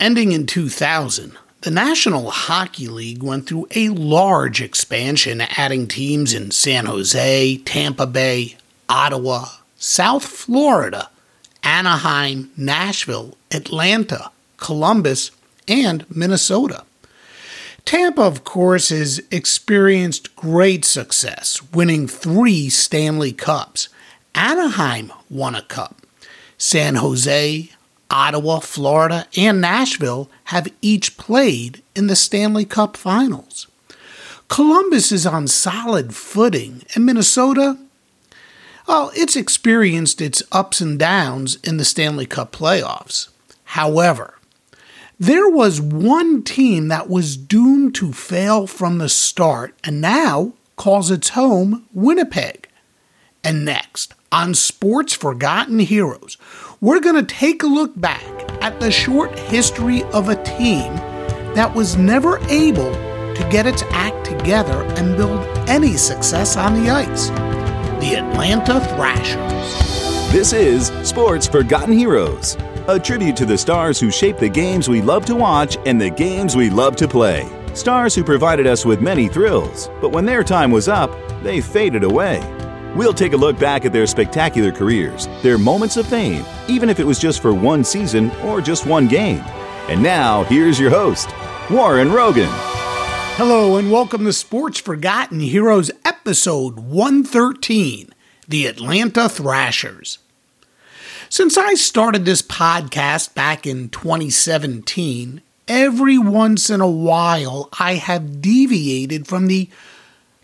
ending in 2000, the National Hockey League went through a large expansion, adding teams in San Jose, Tampa Bay, Ottawa, South Florida, Anaheim, Nashville, Atlanta, Columbus, and Minnesota. Tampa, of course, has experienced great success, winning three Stanley Cups. Anaheim won a cup. San Jose, Ottawa, Florida, and Nashville have each played in the Stanley Cup finals. Columbus is on solid footing, and Minnesota, well, it's experienced its ups and downs in the Stanley Cup playoffs. However, there was one team that was doomed to fail from the start and now calls its home Winnipeg. And next, on Sports Forgotten Heroes, we're going to take a look back at the short history of a team that was never able to get its act together and build any success on the ice the Atlanta Thrashers. This is Sports Forgotten Heroes, a tribute to the stars who shaped the games we love to watch and the games we love to play. Stars who provided us with many thrills, but when their time was up, they faded away. We'll take a look back at their spectacular careers, their moments of fame, even if it was just for one season or just one game. And now, here's your host, Warren Rogan. Hello, and welcome to Sports Forgotten Heroes, episode 113 The Atlanta Thrashers. Since I started this podcast back in 2017, every once in a while I have deviated from the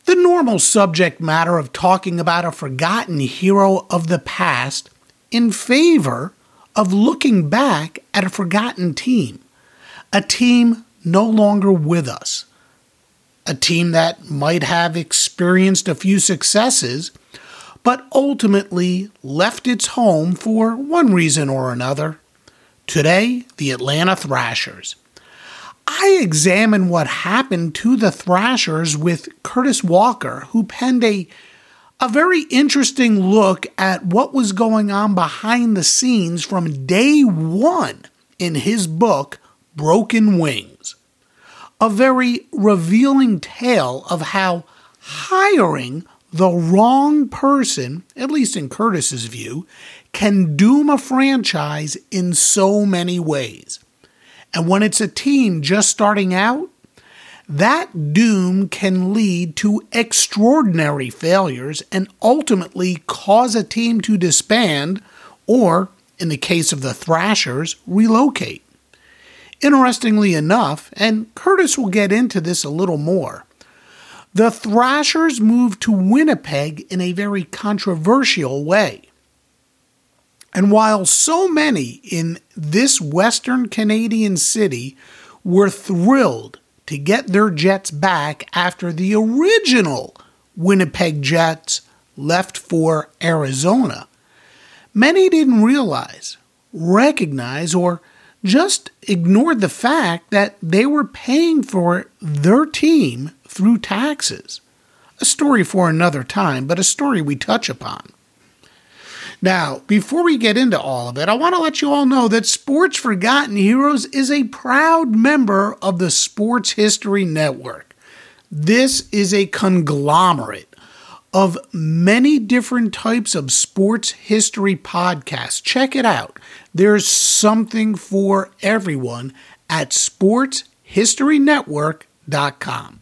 the normal subject matter of talking about a forgotten hero of the past in favor of looking back at a forgotten team, a team no longer with us, a team that might have experienced a few successes, but ultimately left its home for one reason or another. Today, the Atlanta Thrashers. I examine what happened to the Thrashers with Curtis Walker, who penned a, a very interesting look at what was going on behind the scenes from day one in his book, Broken Wings. A very revealing tale of how hiring the wrong person, at least in Curtis's view, can doom a franchise in so many ways. And when it's a team just starting out, that doom can lead to extraordinary failures and ultimately cause a team to disband or, in the case of the Thrashers, relocate. Interestingly enough, and Curtis will get into this a little more, the Thrashers moved to Winnipeg in a very controversial way. And while so many in this Western Canadian city were thrilled to get their Jets back after the original Winnipeg Jets left for Arizona, many didn't realize, recognize, or just ignored the fact that they were paying for their team through taxes. A story for another time, but a story we touch upon. Now, before we get into all of it, I want to let you all know that Sports Forgotten Heroes is a proud member of the Sports History Network. This is a conglomerate of many different types of sports history podcasts. Check it out. There's something for everyone at sportshistorynetwork.com.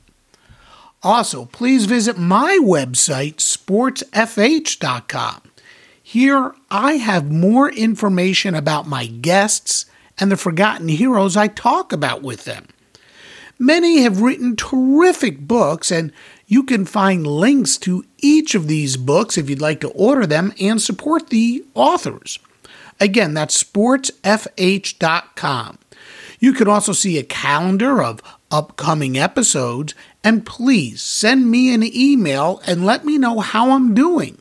Also, please visit my website, sportsfh.com. Here, I have more information about my guests and the forgotten heroes I talk about with them. Many have written terrific books, and you can find links to each of these books if you'd like to order them and support the authors. Again, that's sportsfh.com. You can also see a calendar of upcoming episodes, and please send me an email and let me know how I'm doing.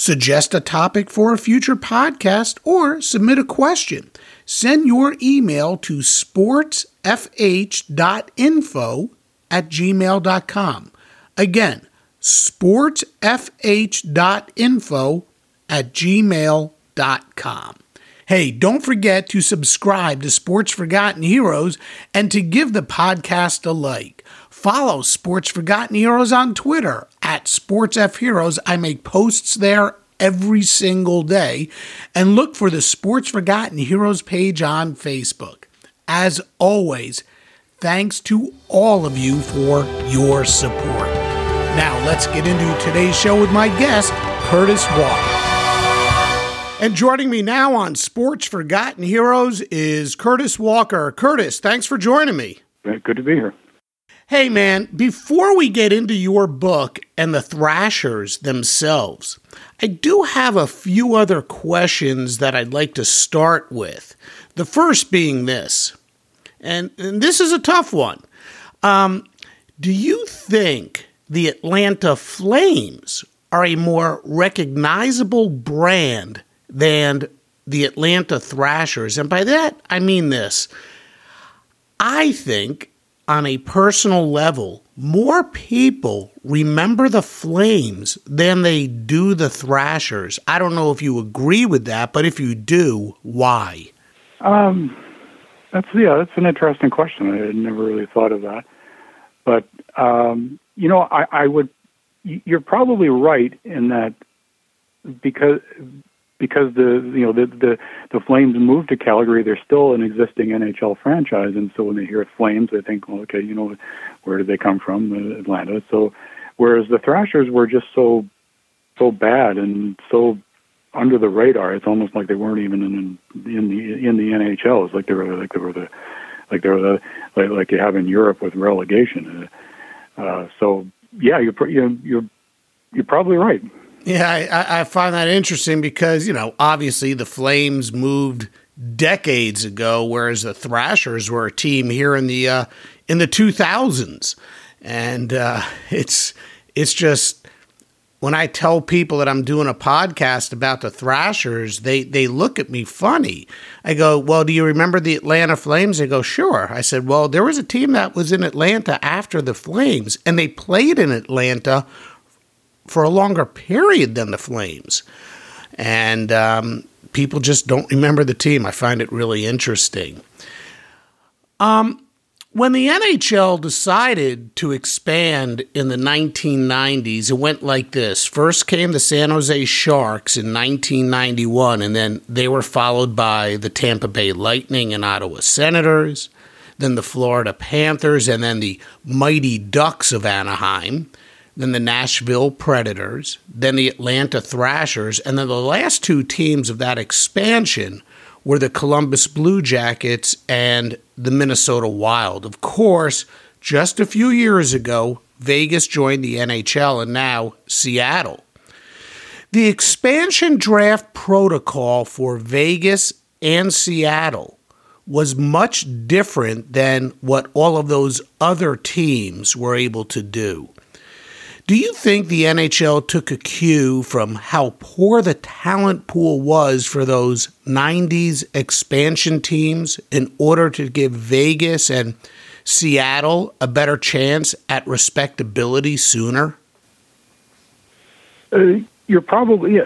Suggest a topic for a future podcast or submit a question. Send your email to sportsfh.info at gmail.com. Again, sportsfh.info at gmail.com. Hey, don't forget to subscribe to Sports Forgotten Heroes and to give the podcast a like. Follow Sports Forgotten Heroes on Twitter at Sports F Heroes. I make posts there every single day. And look for the Sports Forgotten Heroes page on Facebook. As always, thanks to all of you for your support. Now, let's get into today's show with my guest, Curtis Walker. And joining me now on Sports Forgotten Heroes is Curtis Walker. Curtis, thanks for joining me. Good to be here. Hey, man, before we get into your book and the Thrashers themselves, I do have a few other questions that I'd like to start with. The first being this, and, and this is a tough one. Um, do you think the Atlanta Flames are a more recognizable brand than the Atlanta Thrashers. And by that, I mean this. I think, on a personal level, more people remember the Flames than they do the Thrashers. I don't know if you agree with that, but if you do, why? Um, that's yeah, that's an interesting question. I had never really thought of that, but um, you know, I, I would. You're probably right in that because because the you know the the the Flames moved to Calgary, they're still an existing NHL franchise, and so when they hear Flames, they think, well, okay, you know, where did they come from? Uh, Atlanta. So, whereas the Thrashers were just so so bad and so under the radar, it's almost like they weren't even in in the in the NHL. It's like they were like they were the like they were the like, like you have in Europe with relegation. Uh, so yeah, you're you're you're probably right. Yeah, I, I find that interesting because, you know, obviously the Flames moved decades ago, whereas the Thrashers were a team here in the uh, in the 2000s, and uh, it's it's just when I tell people that I'm doing a podcast about the Thrashers, they they look at me funny. I go, "Well, do you remember the Atlanta Flames?" They go, "Sure." I said, "Well, there was a team that was in Atlanta after the Flames, and they played in Atlanta for a longer period than the Flames. And um, people just don't remember the team. I find it really interesting. Um, when the NHL decided to expand in the 1990s, it went like this. First came the San Jose Sharks in 1991, and then they were followed by the Tampa Bay Lightning and Ottawa Senators, then the Florida Panthers, and then the Mighty Ducks of Anaheim then the Nashville Predators, then the Atlanta Thrashers, and then the last two teams of that expansion were the Columbus Blue Jackets and the Minnesota Wild. Of course, just a few years ago, Vegas joined the NHL and now Seattle. The expansion draft protocol for Vegas and Seattle was much different than what all of those other teams were able to do. Do you think the NHL took a cue from how poor the talent pool was for those 90s expansion teams in order to give Vegas and Seattle a better chance at respectability sooner? Uh, you're probably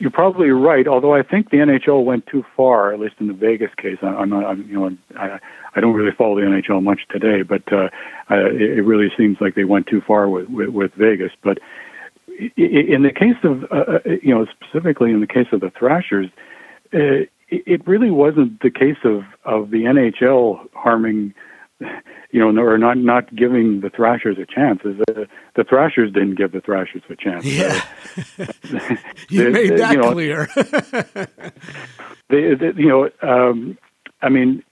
you're probably right. Although I think the NHL went too far, at least in the Vegas case. I, am not, I'm, you know, I, I don't really follow the NHL much today, but uh, uh, it, really seems like they went too far with with, with Vegas. But in the case of uh, uh, you know specifically in the case of the Thrashers, uh, it, really wasn't the case of of the NHL harming you know, or not not giving the Thrashers a chance. Is the, the Thrashers didn't give the Thrashers a chance. Yeah, you made that you know, clear. they, they, you know, um, I mean,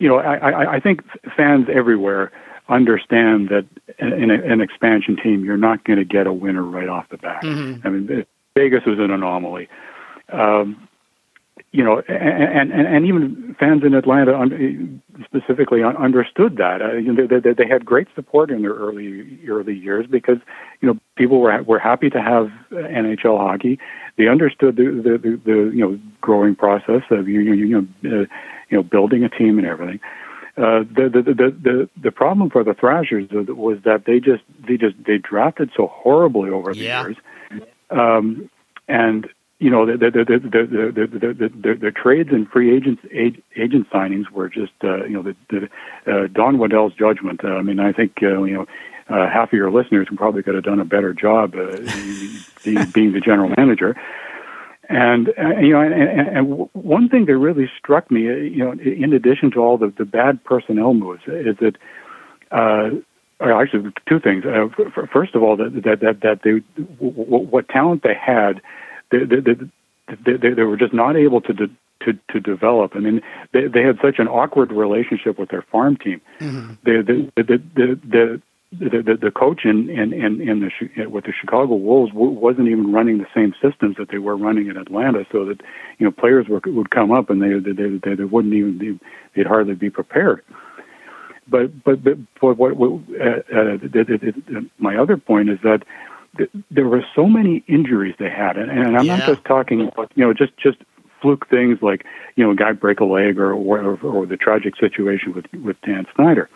you know, I, I, I think fans everywhere understand that in a, an expansion team, you're not going to get a winner right off the bat. Mm-hmm. I mean, Vegas was an anomaly. Um, you know, and, and, and even fans in Atlanta specifically understood that. Uh, you know, they, they had great support in their early early years because you know people were were happy to have NHL hockey. They understood the the, the, the you know growing process of you you know uh, you know building a team and everything. Uh, the, the the the the problem for the Thrashers was that they just they just they drafted so horribly over the yeah. years, um, and you know, the the the the the the, trades and free agents agent signings were just uh, you know the, the uh, Don Waddell's judgment. Uh, I mean, I think uh, you know uh, half of your listeners probably could have done a better job uh, being, being the general manager. And uh, you know, and, and, and one thing that really struck me, uh, you know, in addition to all the the bad personnel moves, is that. Uh, actually, two things. Uh, first of all, that that that, that they, w- what talent they had they, they, they, they, they were just not able to, de- to, to develop. I mean, they, they had such an awkward relationship with their farm team. Mm-hmm. the, the, the, the, the, the, the coach in in in, in the with the Chicago Wolves wasn't even running the same systems that they were running in Atlanta, so that you know players were, would come up and they they they, they wouldn't even be, they'd hardly be prepared. But but but, but what, what uh, uh, it, it, my other point is that there were so many injuries they had, and, and I'm yeah. not just talking about you know just just fluke things like you know a guy break a leg or or, or the tragic situation with with Dan Snyder.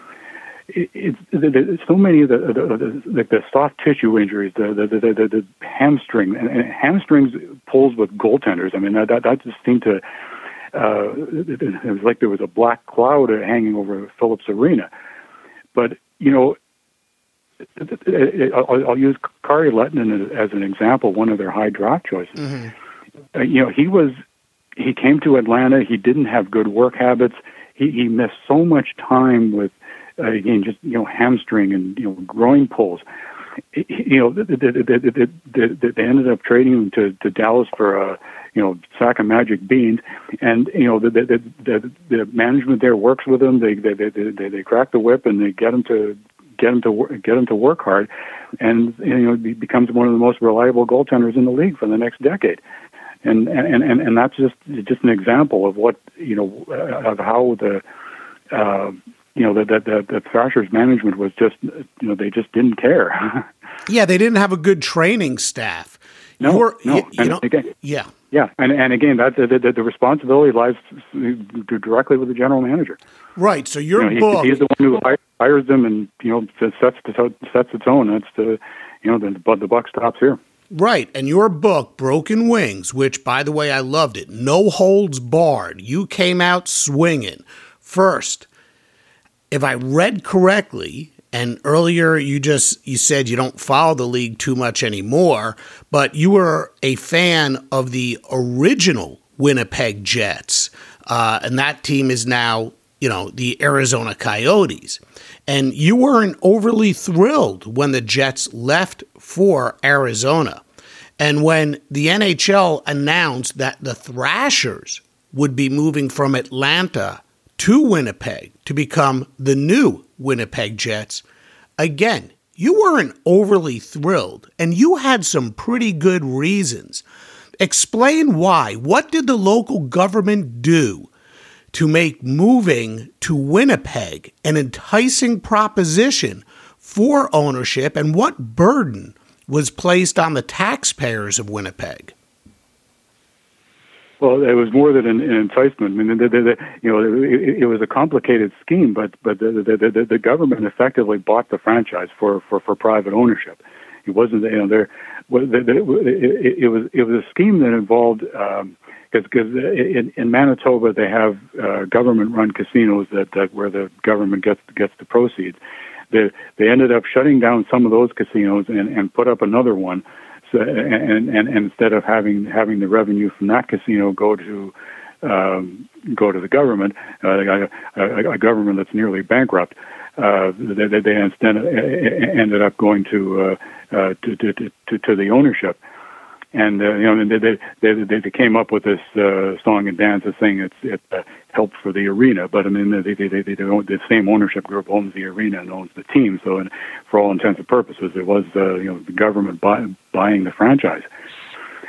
It, it's there's so many of the the, the, the soft tissue injuries, the the the, the, the hamstring and, and hamstrings pulls with goaltenders. I mean that that, just seemed to. Uh, it, it was like there was a black cloud hanging over Philips Arena, but you know I'll, I'll use Kari Lehtonen as an example, one of their high draft choices. Mm-hmm. Uh, you know, he was he came to Atlanta. He didn't have good work habits. He he missed so much time with uh, again just you know hamstring and you know groin pulls. You know, they, they, they, they ended up trading him to, to Dallas for a you know sack of magic beans, and you know the the the, the management there works with him. They they they they, they crack the whip and they get him to get him to get him to work hard, and you know he becomes one of the most reliable goaltenders in the league for the next decade. And and and and that's just just an example of what you know uh, of how the uh, you know the, the the the Thrashers management was just you know they just didn't care. yeah, they didn't have a good training staff. No, You're, no. You, you know, again, yeah, yeah, and and again, that the, the, the responsibility lies directly with the general manager. Right. So your you know, book, he, he's the one who hires them, and you know sets the, sets its own. That's the you know the the buck stops here. Right. And your book, Broken Wings, which by the way I loved it, no holds barred. You came out swinging. First, if I read correctly, and earlier you just you said you don't follow the league too much anymore, but you were a fan of the original Winnipeg Jets, uh, and that team is now you know the Arizona Coyotes. And you weren't overly thrilled when the Jets left for Arizona. And when the NHL announced that the Thrashers would be moving from Atlanta to Winnipeg to become the new Winnipeg Jets. Again, you weren't overly thrilled, and you had some pretty good reasons. Explain why. What did the local government do to make moving to Winnipeg an enticing proposition for ownership, and what burden was placed on the taxpayers of Winnipeg? Well, it was more than an, an enticement. I mean, the, the, the, you know, it, it, was a complicated scheme, but but the, the, government effectively bought the franchise for, for, for private ownership. It wasn't, you know, there. It, it was it was a scheme that involved because um, because in, in Manitoba they have uh, government-run casinos that, that where the government gets gets the proceeds. They they ended up shutting down some of those casinos and, and put up another one and, and, and instead of having having the revenue from that casino go to um, go to the government, uh, a, a, government that's nearly bankrupt. Uh, they, they instead ended up going to, uh, uh, to, to, to, to the ownership and uh, you know they they they, they came up with this uh, song and dance thing. It's it uh, helped for the arena, but I mean they they they, they don't, the same ownership group owns the arena and owns the team. So, and for all intents and purposes, it was uh, you know the government buy, buying the franchise,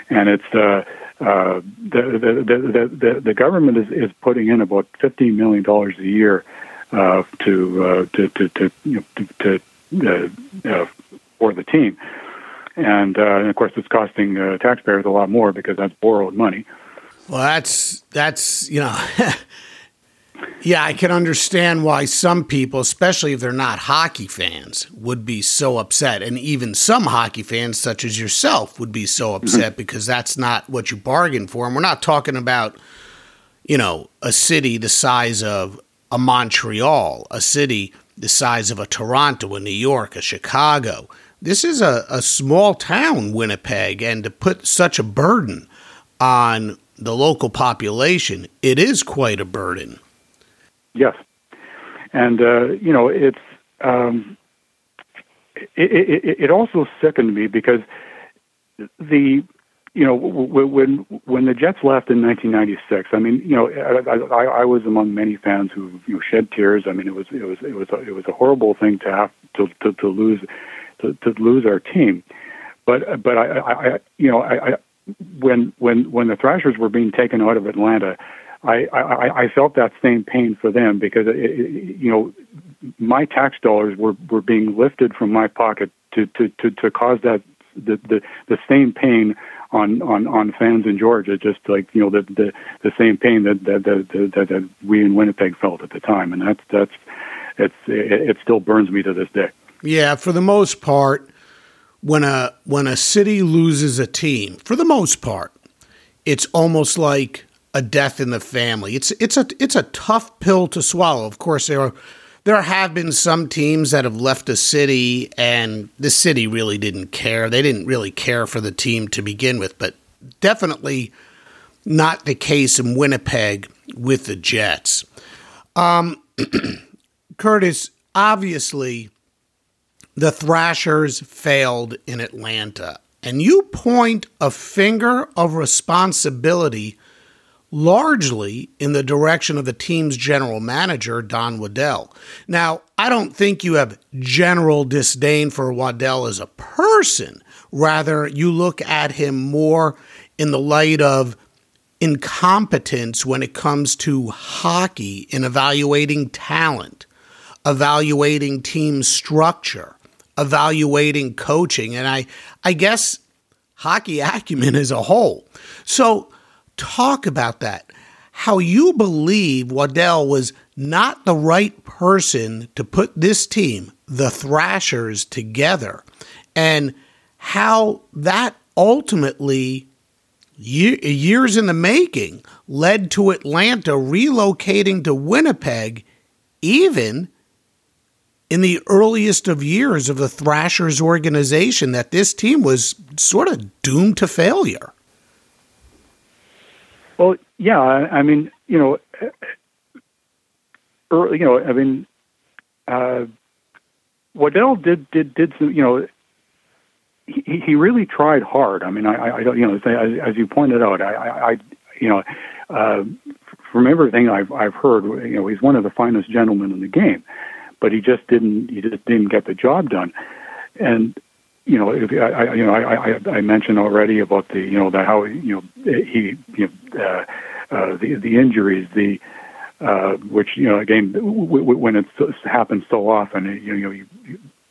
and it's. Uh, uh, the, the, the, the, the government is, is putting in about fifteen million dollars a year uh, to, uh, to to to you know, to, to uh, uh, for the team and, uh, and of course it's costing uh, taxpayers a lot more because that's borrowed money. Well, that's that's you know, yeah, I can understand why some people, especially if they're not hockey fans, would be so upset, and even some hockey fans, such as yourself, would be so mm-hmm. upset mm-hmm. because that's not what you bargained for. And we're not talking about, you know, a city the size of a Montreal, a city the size of a Toronto, a New York, a Chicago this is a, a small town, Winnipeg, and to put such a burden on the local population, it is quite a burden. Yes, and uh, you know it's um, it, it, it also sickened me because the you know when when the Jets left in 1996, I mean you know I, I, I was among many fans who you know, shed tears. I mean it was it was it was a, it was a horrible thing to have to to, to lose to, to lose our team. But but I, I you know I, I when when when the Thrashers were being taken out of Atlanta, I I, I felt that same pain for them because it, it, you know my tax dollars were were being lifted from my pocket to to to, to cause that the, the the same pain on on on fans in Georgia, just like you know the the, the same pain that that, that that that we in Winnipeg felt at the time, and that's that's it's it, it still burns me to this day. Yeah, for the most part, when a when a city loses a team, for the most part, it's almost like a death in the family. It's it's a it's a tough pill to swallow. Of course, there are there have been some teams that have left a city and the city really didn't care. They didn't really care for the team to begin with, but definitely not the case in Winnipeg with the Jets. Um, Curtis, obviously, the Thrashers failed in Atlanta. And you point a finger of responsibility largely in the direction of the team's general manager, Don Waddell. Now, I don't think you have general disdain for Waddell as a person. Rather, you look at him more in the light of incompetence when it comes to hockey in evaluating talent, evaluating team structure, evaluating coaching and I I guess hockey acumen as a whole. So talk about that. How you believe Waddell was not the right person to put this team, the Thrashers, together, and how that ultimately years in the making led to Atlanta relocating to Winnipeg, even in the earliest of years of the Thrashers organization that this team was sort of doomed to failure. Well, yeah, I, mean, you know, early, you know, I mean, uh, Waddell did did did some, you know, he he really tried hard. I mean, I I don't, you know, as, as you pointed out, I I, you know, uh, from everything I've I've heard, you know, he's one of the finest gentlemen in the game but he just didn't he just didn't get the job done. And you know, if I, I you know, I, I, I mentioned already about the you know that how you know he you know uh, uh, the the injuries the uh, which you know again w- w- when it happens so often you know you,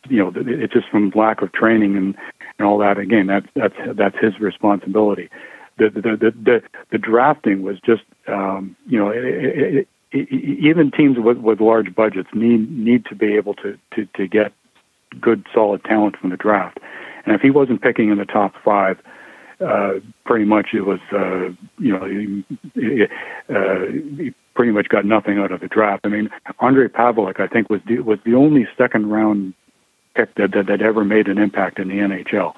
you know it's just from lack of training and and all that again that's that's that's his responsibility. The the the the, the drafting was just um, you know it, it, even teams with, with large budgets need need to be able to, to, to get good, solid talent from the draft. And if he wasn't picking in the top five, uh, pretty much it was, uh, you know, he, uh, he pretty much got nothing out of the draft. I mean, Ondrej Pavelec I think, was the, was the only second round pick that, that, that ever made an impact in the NHL.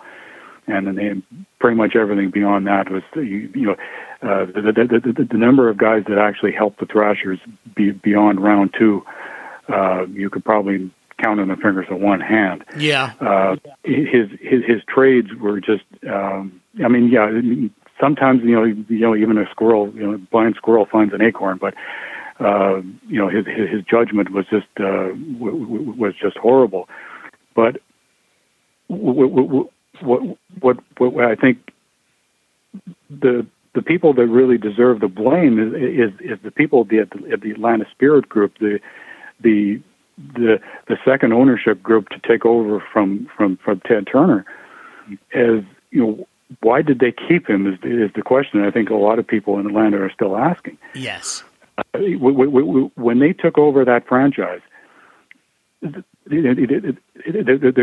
And then they, pretty much everything beyond that was, you, you know, uh, the, the, the, the, number of guys that actually helped the Thrashers be, beyond round two, uh, you could probably count on the fingers of one hand. Yeah. Uh, his his his trades were just. Um, I mean, yeah. Sometimes you know, you know, even a squirrel, you know, a blind squirrel finds an acorn, but uh, you know, his, his his judgment was just uh, w- w- was just horrible. But w- w- what what what I think the the people that really deserve the blame is is, is the people at the, at the Atlanta Spirit Group, the the the the second ownership group to take over from from from Ted Turner. As you know, why did they keep him? Is is the question I think a lot of people in Atlanta are still asking. Yes. Uh, when they took over that franchise, there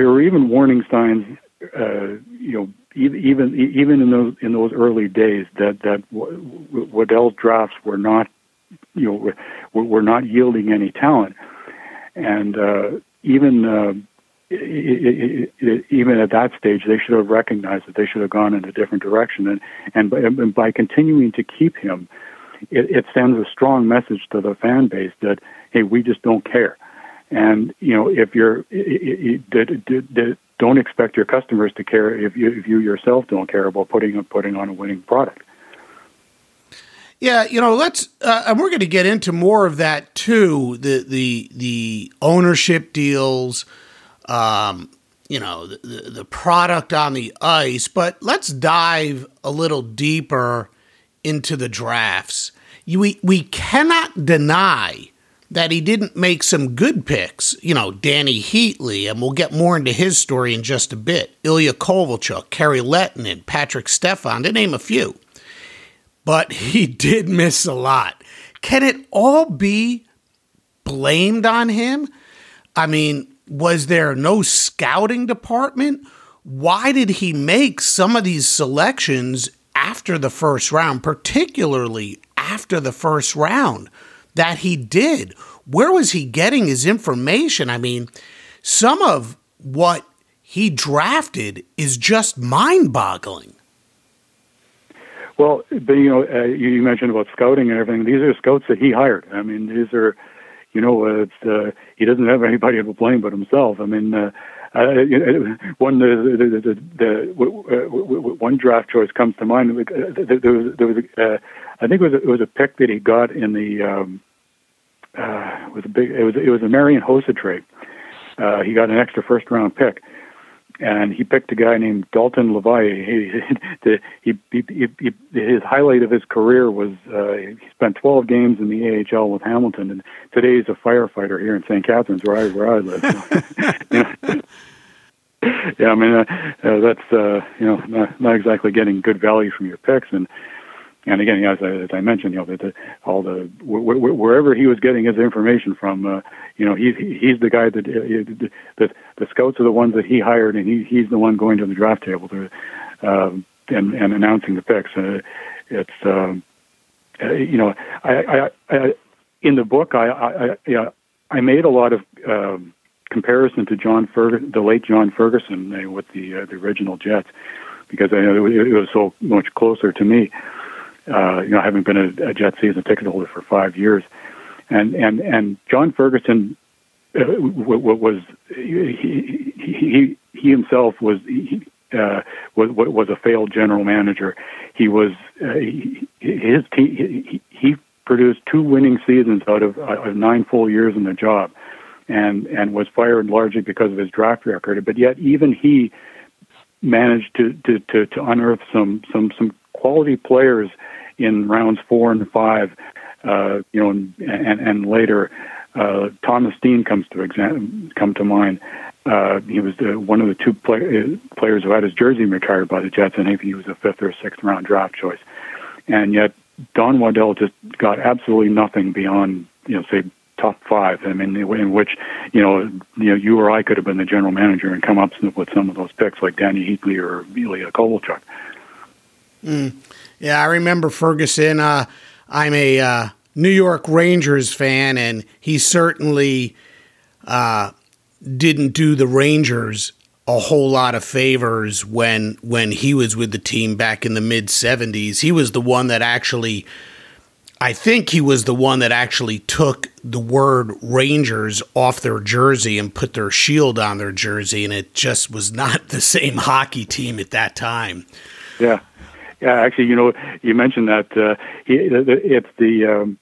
were even warning signs. Uh, you know, even even in those in those early days, that that Waddell's drafts were not, you know, were, were not yielding any talent, and uh, even. Uh, it, it, it, even at that stage, they should have recognized that they should have gone in a different direction, and and by, and by continuing to keep him, it, it sends a strong message to the fan base that hey, we just don't care. And you know, if you're, it, it, don't expect your customers to care if you, if you yourself don't care about putting putting on a winning product. Yeah, you know, let's, uh, and we're going to get into more of that too. The the the ownership deals, um, you know, the, the product on the ice. But let's dive a little deeper into the drafts. You, we, we cannot deny that he didn't make some good picks. You know, Dany Heatley, and we'll get more into his story in just a bit. Ilya Kovalchuk, Kari Lehtonen, Patrik Stefan, to name a few. But he did miss a lot. Can it all be blamed on him? I mean, was there no scouting department? Why did he make some of these selections after the first round, particularly after the first round, that he did. Where was he getting his information? I mean, some of what he drafted is just mind boggling. Well, but, you know, uh, you mentioned about scouting and everything. These are scouts that he hired. I mean, these are, you know, uh, it's uh, he doesn't have anybody to blame but himself. I mean, uh, uh, one the the, the, the, the one draft choice comes to mind. There was there was a, uh, I think it was a, it was a pick that he got in the um, uh, was a big it was it was a Marian Hossa trade. Uh, he got an extra first round pick, and he picked a guy named Daulton Leveille. He, he, he, he, his highlight of his career was uh, he spent 12 games in the AHL with Hamilton, and today he's a firefighter here in St. Catharines, where I where I live. yeah, I mean uh, uh, that's uh, you know not, not exactly getting good value from your picks, and and again, as I, as I mentioned, you know, the, the, all the wherever he was getting his information from, uh, you know, he's he's the guy that uh, the the scouts are the ones that he hired, and he he's the one going to the draft table to um, and and announcing the picks. Uh, it's um, uh, you know, I, I, I in the book I I, I, I made a lot of um, comparison to John Ferguson, the late John Ferguson, uh, with the uh, the original Jets, because I know it, was so much closer to me. You know, having been a, a Jet season ticket holder for five years, and and and John Ferguson uh, was he, he he himself was he, uh, was was a failed general manager. He was uh, he, his team. He, he produced two winning seasons out of, of nine full years in the job and and was fired largely because of his draft record. But yet, even he managed to to to, to unearth some some some quality players in rounds four and five. Uh, you know, and and, and later, uh, Thomas Steen comes to exam- come to mind. Uh, he was the, one of the two play- uh, players who had his jersey retired by the Jets, and I think he was a fifth or sixth round draft choice. And yet, Don Waddell just got absolutely nothing beyond, you know, say top five. I mean, in which you know, you know, you or I could have been the general manager and come up with some of those picks, like Dany Heatley or Ilya Kovalchuk. Mm. Yeah, I remember Ferguson. Uh, I'm a uh, New York Rangers fan, and he certainly uh, didn't do the Rangers a whole lot of favors when when he was with the team back in the mid 70s. He was the one that actually I think he was the one that actually took the word Rangers off their jersey and put their shield on their jersey, and it just was not the same hockey team at that time. Yeah, yeah. Actually, you know, you mentioned that uh, he, it's the um,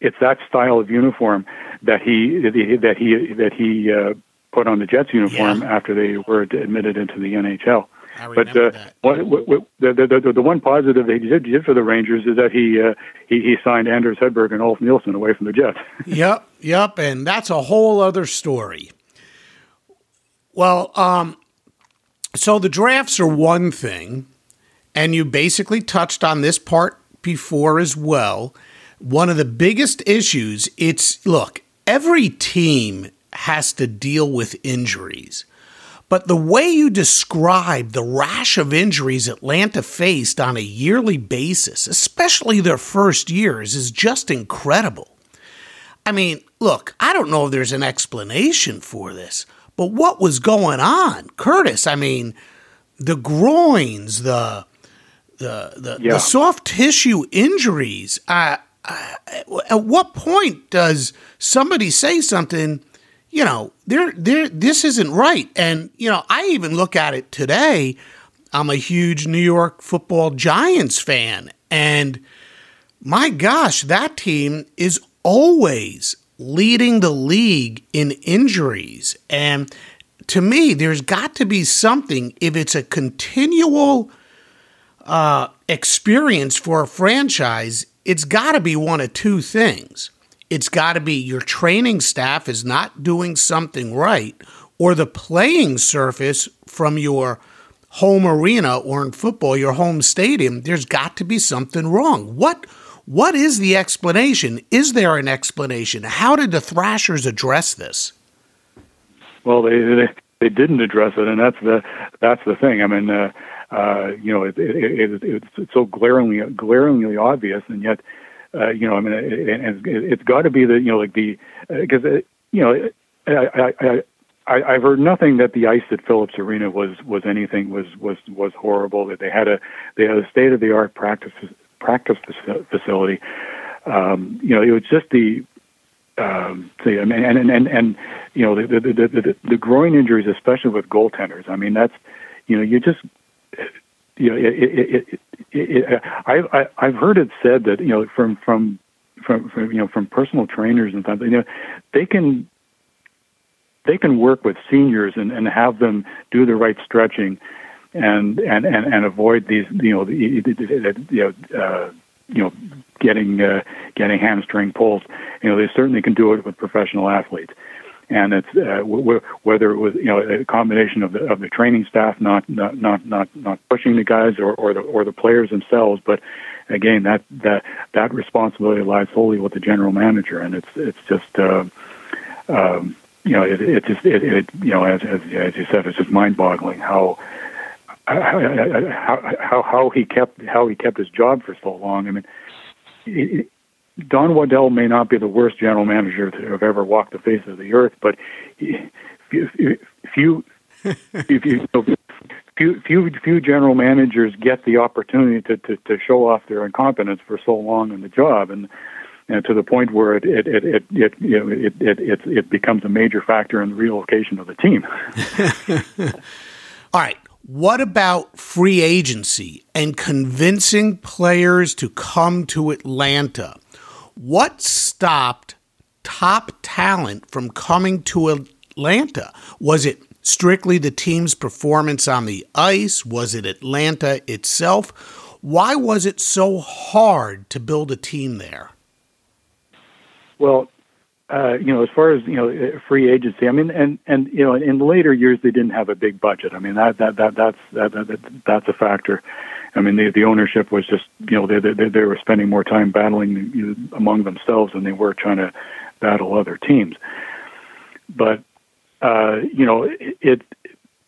it's that style of uniform that he that he that he uh, put on the Jets uniform yeah. after they were admitted into the NHL but uh, what, what, what, the, the, the one positive that he did, did for the Rangers is that he, uh, he he signed Anders Hedberg and Ulf Nilsson away from the Jets. yep, yep, and that's a whole other story. Well, um, so the drafts are one thing, and you basically touched on this part before as well. One of the biggest issues, it's look, every team has to deal with injuries. But the way you describe the rash of injuries Atlanta faced on a yearly basis, especially their first years, is just incredible. I mean, look, I don't know if there's an explanation for this, but what was going on? Curtis, I mean, the groins, the the the, yeah. the soft tissue injuries. Uh, uh, at what point does somebody say something you know, there, there, this isn't right. And, you know, I even look at it today. I'm a huge New York football Giants fan. And my gosh, that team is always leading the league in injuries. And to me, there's got to be something, if it's a continual uh, experience for a franchise, it's got to be one of two things it's got to be your training staff is not doing something right, or the playing surface from your home arena or in football, your home stadium, there's got to be something wrong. What what is the explanation? Is there an explanation? How did the Thrashers address this? Well, they they, they didn't address it, and that's the that's the thing. I mean, uh, uh, you know, it, it, it, it's so glaringly glaringly obvious, and yet uh, you know, I mean, and it, has got to be the, you know, like the, because, uh, you know, I, I, I, I've heard nothing that the ice at Philips Arena was was anything was was was horrible. That they had a they had a state of the art practice practice facility. Um, you know, it was just the um, see, I mean, and and and, and you know, the the, the the the groin injuries, especially with goaltenders. I mean, that's you know, you just you know, it, it, it, it, I've I've heard it said that you know from from from, from you know from personal trainers and things, you know, they can they can work with seniors and, and have them do the right stretching and and, and, and avoid these you know the, you know uh, you know getting uh, getting hamstring pulls. You know they certainly can do it with professional athletes and it's uh, w- whether it was you know a combination of the of the training staff not not not not, not pushing the guys or, or the or the players themselves, but again that that that responsibility lies solely with the general manager, and it's it's just. Uh, um, you know, it, it just it, it you know as, as as you said, it's just mind-boggling how how, how how he kept how he kept his job for so long. I mean, it, Don Waddell may not be the worst general manager to have ever walked the face of the earth, but few few few, few, few, few general managers get the opportunity to, to, to show off their incompetence for so long in the job, and and to the point where it it it it, it you know it, it it it becomes a major factor in the relocation of the team. All right. What about free agency and convincing players to come to Atlanta? What stopped top talent from coming to Atlanta? Was it strictly the team's performance on the ice? Was it Atlanta itself? Why was it so hard to build a team there? Well, uh, you know, as far as you know, free agency. I mean, and and you know, in later years they didn't have a big budget. I mean, that that that that's that, that that's a factor. I mean, the the ownership was just you know they they, they were spending more time battling among themselves than they were trying to battle other teams. But uh, you know, it, it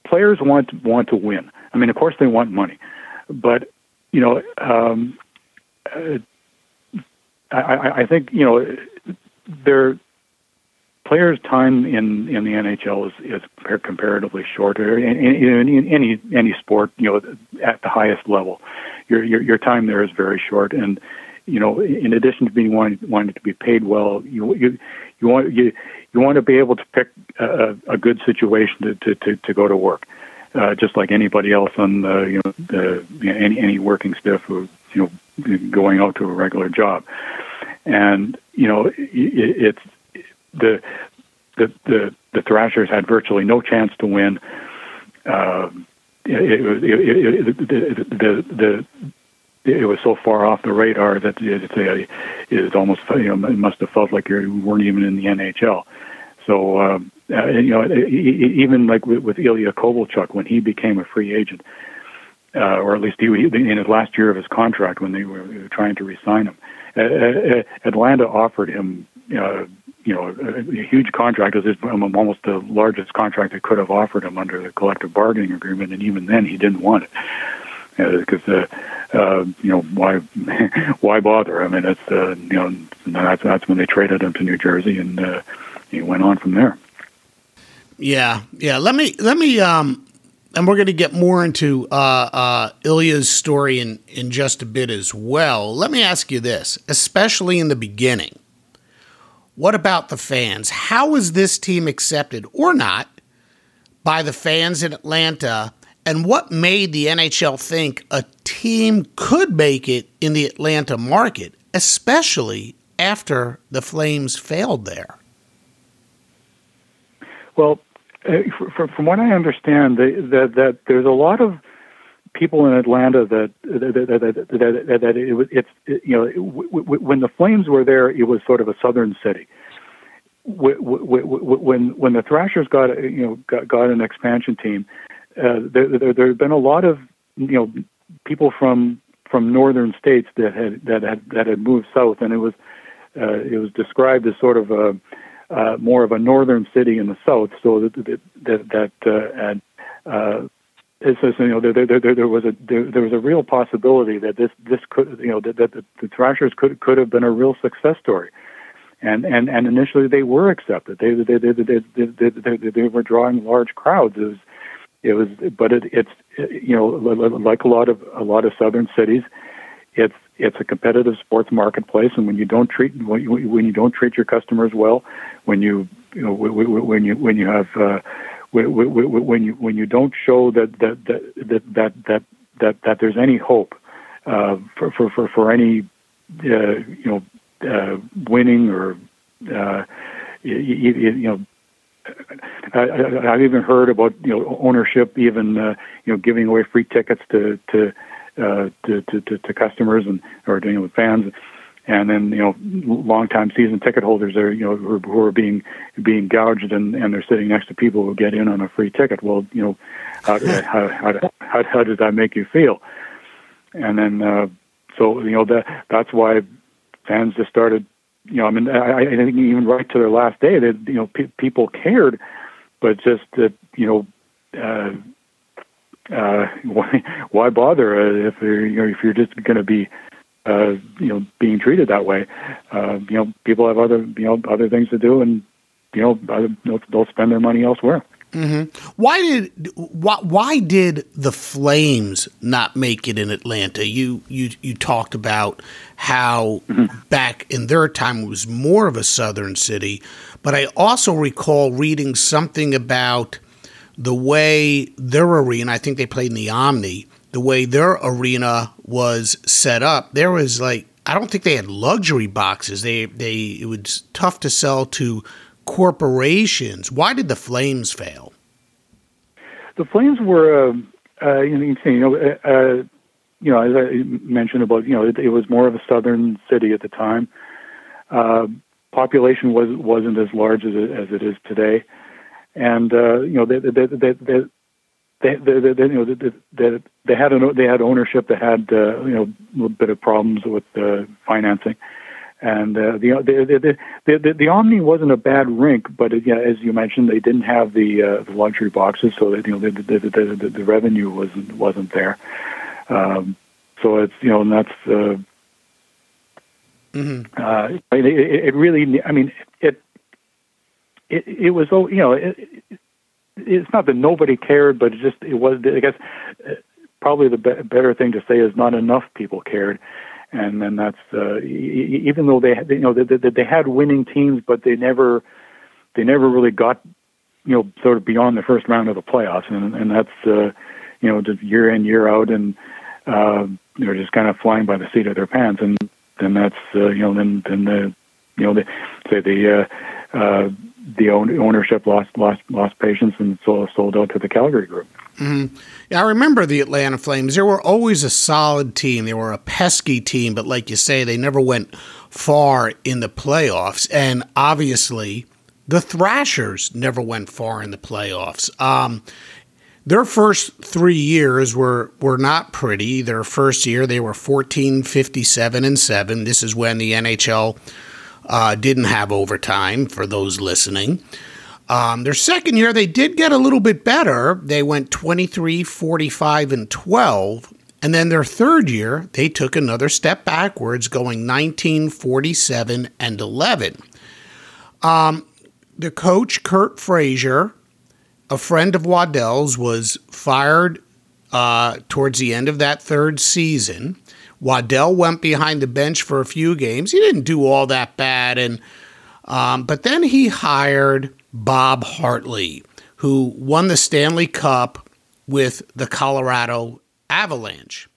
players want want to win. I mean, of course they want money, but you know, um, uh, I, I think you know, they're players' time in, in the NHL is, is comparatively shorter. In, in, in any any sport, you know, at the highest level, your, your your time there is very short. And you know, in addition to being wanting, wanting to be paid well, you you you want you you want to be able to pick a, a good situation to, to, to, to go to work, uh, just like anybody else on the you know the you know, any any working stiff who you know going out to a regular job, and you know it, it's the the the the Thrashers had virtually no chance to win. It, was so far off the radar that it, it, almost you know it must have felt like you weren't even in the NHL. So um, uh, you know even like with, with Ilya Kovalchuk when he became a free agent, uh, or at least he, in his last year of his contract when they were, trying to re-sign him, Atlanta offered him. Uh, you know, a, a huge contract. Was almost the largest contract they could have offered him under the collective bargaining agreement, and even then, he didn't want it because uh, uh, you know why why bother? I mean, it's uh, you know that's that's when they traded him to New Jersey, and uh, he went on from there. Yeah, yeah. Let me let me um, and we're going to get more into uh, uh, Ilya's story in in just a bit as well. Let me ask you this, especially in the beginning. What about the fans? How was this team accepted or not by the fans in Atlanta? And what made the NHL think a team could make it in the Atlanta market, especially after the Flames failed there? Well, uh, from what I understand, that that there's a lot of people in Atlanta that that that, that, that it was it's it, you know when the Flames were there, it was sort of a southern city. When when the Thrashers got you know got, got an expansion team, uh, there, there there have been a lot of you know people from from northern states that had that had that had moved south, and it was uh, it was described as sort of a uh, more of a northern city in the south, so that that that, that uh, and uh, it says you know there, there, there, there was a there, there was a real possibility that this this could you know that, that the, the Thrashers could could have been a real success story, and and and initially they were accepted. They they they they they, they, they, they were drawing large crowds. It was it was, but it, it's you know like a lot of a lot of southern cities, it's it's a competitive sports marketplace, and when you don't treat when you, when you don't treat your customers well, when you you know when you when you have uh, when you when you don't show that that that that that that, that there's any hope uh, for, for for for any uh, you know uh, winning or uh, you, you know I, I've even heard about you know ownership even uh, you know giving away free tickets to to uh, to, to, to, to customers and or you know fans, and then you know longtime season ticket holders are you know who, are being being gouged and, and they're sitting next to people who get in on a free ticket. Well, you know how how how, how, how does that make you feel? And then uh, so you know that that's why fans just started you know, I mean, I, I think even right to their last day that you know pe- people cared, but just that you know, uh, uh, why why bother uh, if you're you know, if you're just going to be uh, you know being treated that way? Uh, you know, people have other you know other things to do, and you know, other, they'll spend their money elsewhere. Mm-hmm. Why did why, why did the Flames not make it in Atlanta? You you you talked about how mm-hmm. back in their time it was more of a southern city, but I also recall reading something about the way their arena. I think they played in the Omni. The way their arena was set up, there was like I don't think they had luxury boxes. They they it was tough to sell to corporations. Why did the Flames fail? The Flames were, uh, uh, you know, uh, uh, you know, as I mentioned about, you know, it, it, was more of a southern city at the time. Uh, population was wasn't as large as it, as it is today, and uh, you know, they they they they, they, they, they, they, you know, they, they, they had an, they had ownership that had uh, you know a little bit of problems with uh, financing, and uh, the, the, the, the the Omni wasn't a bad rink, but it, yeah, as you mentioned, they didn't have the, uh, the luxury boxes, so that you know the the, the, the, the revenue wasn't wasn't there. Um, so it's you know, and that's uh, mm-hmm. uh, it, it, it really. I mean, it it, it was you know it, it's not that nobody cared, but it just it was I guess probably the be- better thing to say is not enough people cared, and then that's uh, even though they you know they, they, they had winning teams, but they never they never really got you know sort of beyond the first round of the playoffs, and and that's uh, you know just year in year out, and uh, they're just kind of flying by the seat of their pants, and then that's uh, you know then then the you know the say the uh, uh, the ownership lost lost lost patience and sold sold out to the Calgary group. Mm-hmm. Yeah, I remember the Atlanta Flames. They were always a solid team. They were a pesky team, but like you say, they never went far in the playoffs. And obviously, the Thrashers never went far in the playoffs. Um, their first three years were were not pretty. Their first year, they were 14, 57, and 7. This is when the NHL uh, didn't have overtime, for those listening. Um, their second year, they did get a little bit better. They went 23, 45, and 12. And then their third year, they took another step backwards, going 19, 47, and 11. Um, the coach, Curt Fraser, a friend of Waddell's, was fired uh, towards the end of that third season. Waddell went behind the bench for a few games. He didn't do all that bad, and um, but then he hired Bob Hartley, who won the Stanley Cup with the Colorado Avalanche.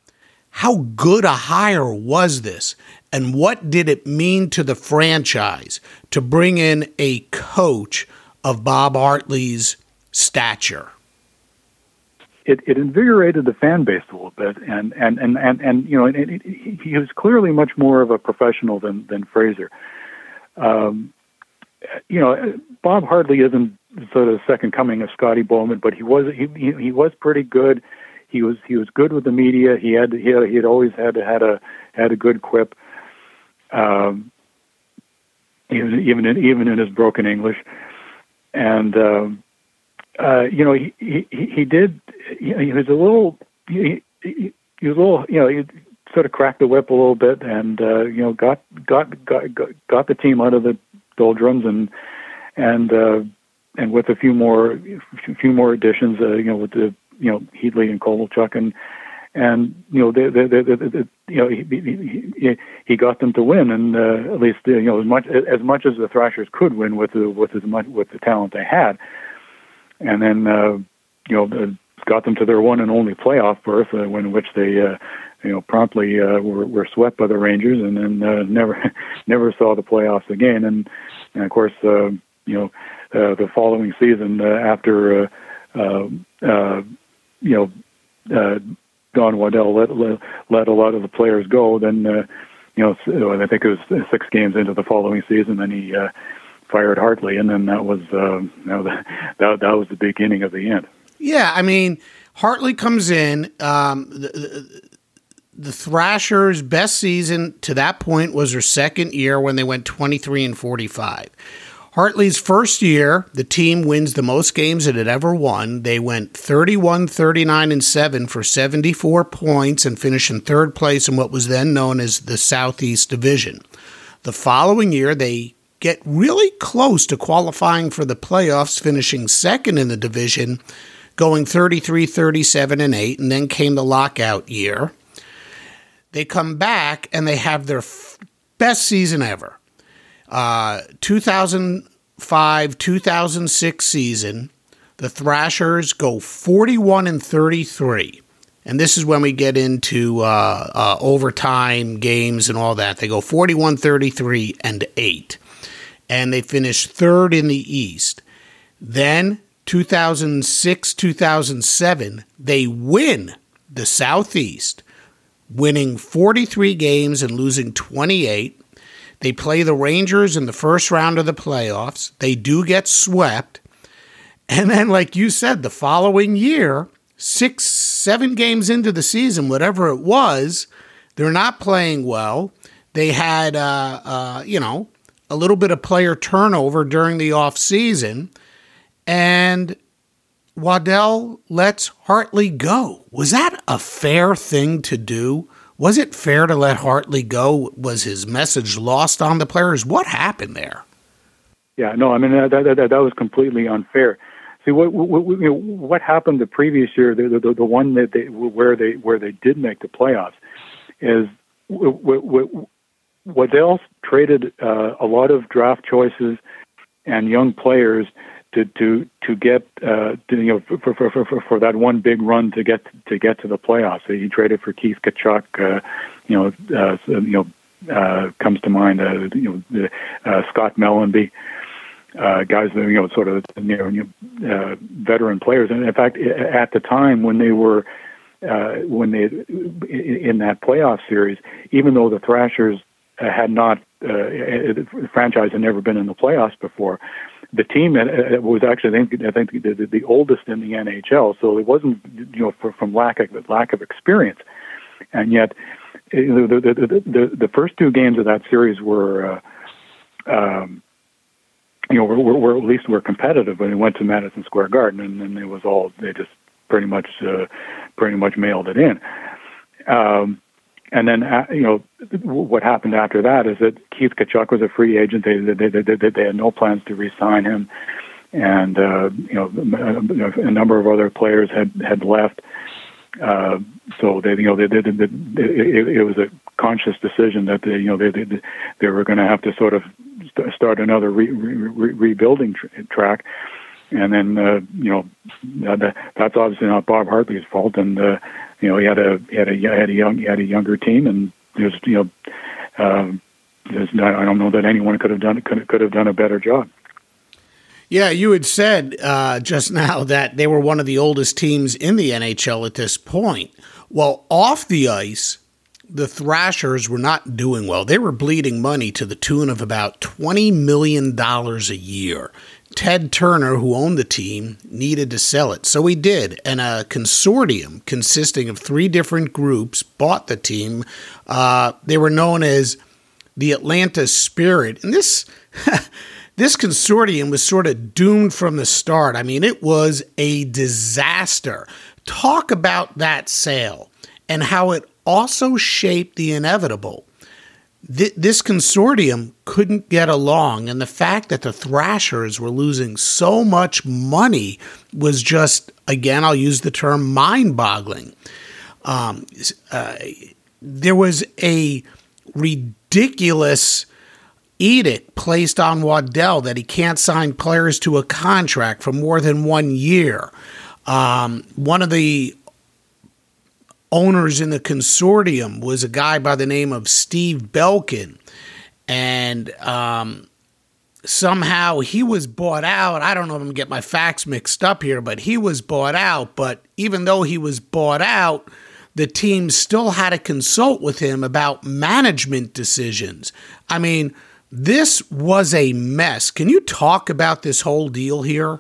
How good a hire was this? And what did it mean to the franchise to bring in a coach of Bob Hartley's stature? It, it invigorated the fan base a little bit, and and and and, and you know, it, it, he was clearly much more of a professional than than Fraser. Um, you know, Bob Hartley isn't sort of the second coming of Scotty Bowman, but he was he, he he was pretty good. He was he was good with the media. He had he had, he had always had had a had a good quip. Um, even even in, even in his broken English, and um, uh, you know he he he did he, he was a little he, he, he was a little you know he sort of cracked the whip a little bit and uh, you know got got got got the team out of the doldrums and and uh, and with a few more a few more additions, uh, you know, with the you know Heatley and Kovalchuk and and you know they, they, they, they, you know he, he he got them to win and uh, at least you know as much as much as the Thrashers could win with the with as much with the talent they had, and then uh, you know got them to their one and only playoff berth uh, when which they uh, you know, promptly uh, were, were swept by the Rangers, and then uh, never never saw the playoffs again. And, and of course, uh, you know, uh, the following season uh, after uh, uh, uh, you know uh, Don Waddell let, let let a lot of the players go, then uh, you know I think it was six games into the following season, then he uh, fired Hartley, and then that was uh, that that was the beginning of the end. Yeah, I mean. Hartley comes in. Um, the, the Thrashers' best season to that point was their second year when they went 23 and 45. Hartley's first year, the team wins the most games it had ever won. They went 31, 39, and 7 for 74 points and finished in third place in what was then known as the Southeast Division. The following year, they get really close to qualifying for the playoffs, finishing second in the division, going 33, 37, and 8, and then came the lockout year. They come back and they have their f- best season ever. Uh, 2005 2006 season, the Thrashers go 41 and 33. And this is when we get into uh, uh, overtime games and all that. They go 41 33 and 8. And they finish third in the East. Then 2006 2007, they win the Southeast winning 43 games and losing 28. They play the Rangers in the first round of the playoffs. They do get swept. And then, like you said, the following year, six, seven games into the season, whatever it was, they're not playing well. They had, uh, uh, you know, a little bit of player turnover during the off season, and Waddell lets Hartley go. Was that a fair thing to do? Was it fair to let Hartley go? Was his message lost on the players? What happened there? yeah. No, I mean that that, that, that was completely unfair. See what what, you know, what happened the previous year, the, the the one that they where they where they did make the playoffs, is Waddell traded uh, a lot of draft choices and young players to to to get uh, to, you know for, for for for that one big run to get to get to the playoffs. He traded for Keith Tkachuk. Uh, you know, uh, you know, uh, comes to mind. Uh, you know, uh, Scott Mellanby. Uh, guys that you know, sort of you know, uh, veteran players, and in fact, at the time when they were uh, when they in that playoff series, even though the Thrashers had not uh, the franchise had never been in the playoffs before, the team was actually I think, I think the, the oldest in the NHL, so it wasn't you know from lack of lack of experience, and yet the the, the the first two games of that series were. Uh, um, you know, were, were, at least were competitive when it went to Madison Square Garden, and then it was all they just pretty much uh, pretty much mailed it in. Um, and then, uh, you know, what happened after that is that Keith Tkachuk was a free agent. They they they, they, they had no plans to re-sign him, and uh, you know, a number of other players had had left. Uh, so they, you know, they, they, they, it, it was a conscious decision that they, you know, they they, they were going to have to sort of start another re, re, rebuilding tr- track, and then uh, you know, that, that's obviously not Bob Hartley's fault, and uh, you know, he had a he had a had a young he had a younger team, and there's you know, um, there's not, I don't know that anyone could have done could could have done a better job. Yeah, you had said uh, just now that they were one of the oldest teams in the NHL at this point. Well, off the ice, the Thrashers were not doing well. They were bleeding money to the tune of about $20 million a year. Ted Turner, who owned the team, needed to sell it. So he did. And a consortium consisting of three different groups bought the team. Uh, they were known as the Atlanta Spirit. And this. this consortium was sort of doomed from the start. I mean, it was a disaster. Talk about that sale and how it also shaped the inevitable th- this consortium couldn't get along, and the fact that the Thrashers were losing so much money was just, again, I'll use the term mind boggling. Um, uh, there was a ridiculous edict placed on Waddell that he can't sign players to a contract for more than one year. Um, one of the owners in the consortium was a guy by the name of Steve Belkin. And um, somehow he was bought out. I don't know if I'm going to get my facts mixed up here, but he was bought out. But even though he was bought out, the team still had to consult with him about management decisions. I mean, this was a mess. Can you talk about this whole deal here?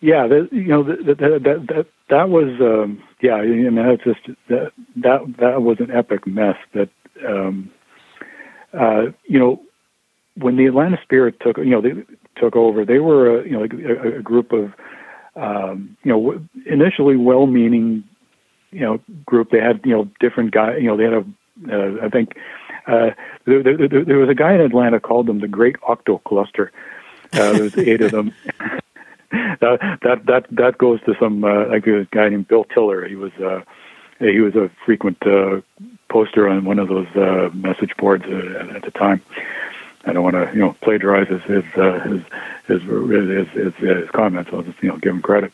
Yeah, the, you know that that that, that was um, yeah, I mean that's just that that that was an epic mess. That um, uh, you know when the Atlanta Spirit took you know they took over, they were a, you know a, a group of um, you know initially well-meaning you know group. They had you know different guys. You know they had a uh, I think uh, there, there, there was a guy in Atlanta called them the Great Octo Cluster. Uh, there was eight of them. that that that that goes to some uh, like a guy named Bill Tiller. He was uh, he was a frequent uh, poster on one of those uh, message boards uh, at the time. I don't want to you know plagiarize his his uh, his, his, his, his, his comments. I'll just you know give him credit.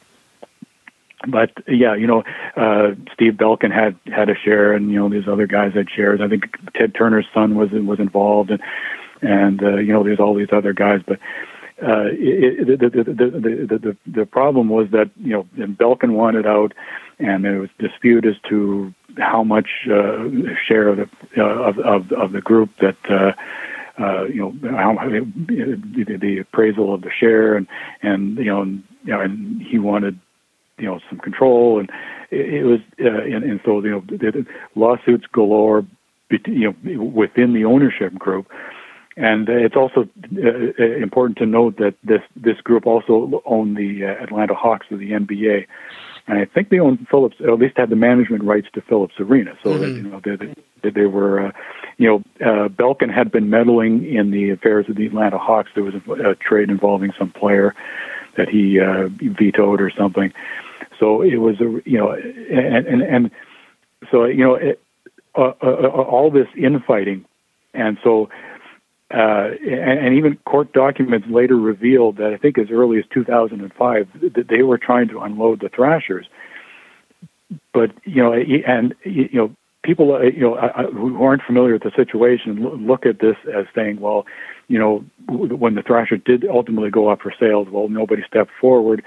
But yeah, you know, uh, Steve Belkin had had a share, and you know these other guys had shares. I think Ted Turner's son was was involved, and and uh, you know there's all these other guys, but uh, the, the, the, the, the problem was that you know Belkin wanted out, and there was dispute as to how much uh, share of the uh, of, of of the group that uh, uh, you know how, the, the appraisal of the share and and you know and, you know and he wanted you know some control and it, it was uh, and, and so you know the, lawsuits galore you know within the ownership group and it's also uh, uh, important to note that this this group also owned the uh, Atlanta Hawks of the NBA, and I think they owned Philips, or at least had the management rights to Philips Arena. So that you know they, they, they were, uh, you know, uh, Belkin had been meddling in the affairs of the Atlanta Hawks. There was a, a trade involving some player that he uh, vetoed or something. So it was a, you know, and and, and so you know, it, uh, uh, uh all this infighting, and so uh, and, and, even court documents later revealed that I think as early as 2005 that they were trying to unload the Thrashers. But you know, and you know, people uh, you know who aren't familiar with the situation look at this as saying, well, you know, when the thrasher did ultimately go up for sales, well, nobody stepped forward.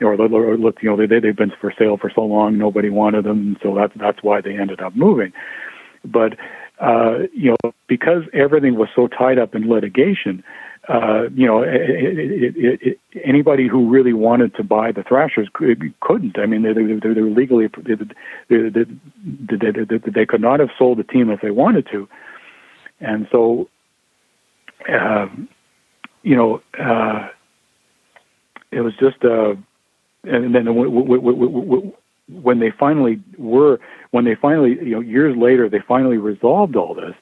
Or look, you know, they they've been for sale for so long, nobody wanted them, so that's that's why they ended up moving. But uh, you know, because everything was so tied up in litigation, uh, you know, it, it, it, anybody who really wanted to buy the Thrashers couldn't. I mean, they, they, they were legally they, they, they, could not have sold the team if they wanted to, and so, uh, you know, uh, it was just. Uh, and then when they finally were when they finally, you know, years later, they finally resolved all this,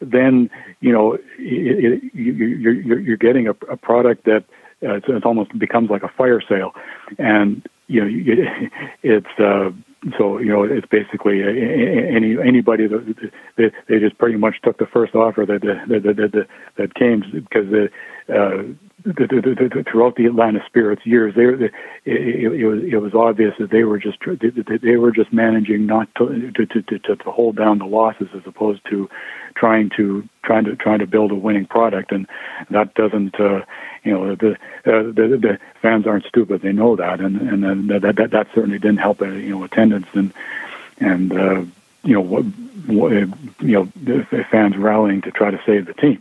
then you know it, it, you, you're you're getting a, a product that uh, it's, it almost becomes like a fire sale, and you know it's uh, so you know it's basically any anybody that they, they just pretty much took the first offer that that that, that, that came because the, uh, the, the, the, throughout the Atlanta Spirits years, they, it, it, it, was it was obvious that they were just they were just managing not to to, to to to hold down the losses as opposed to trying to trying to trying to build a winning product, and that doesn't uh, you know the, uh, the the fans aren't stupid; they know that, and and that that, that certainly didn't help uh, you know attendance and and uh, you know what, what you know fans rallying to try to save the team.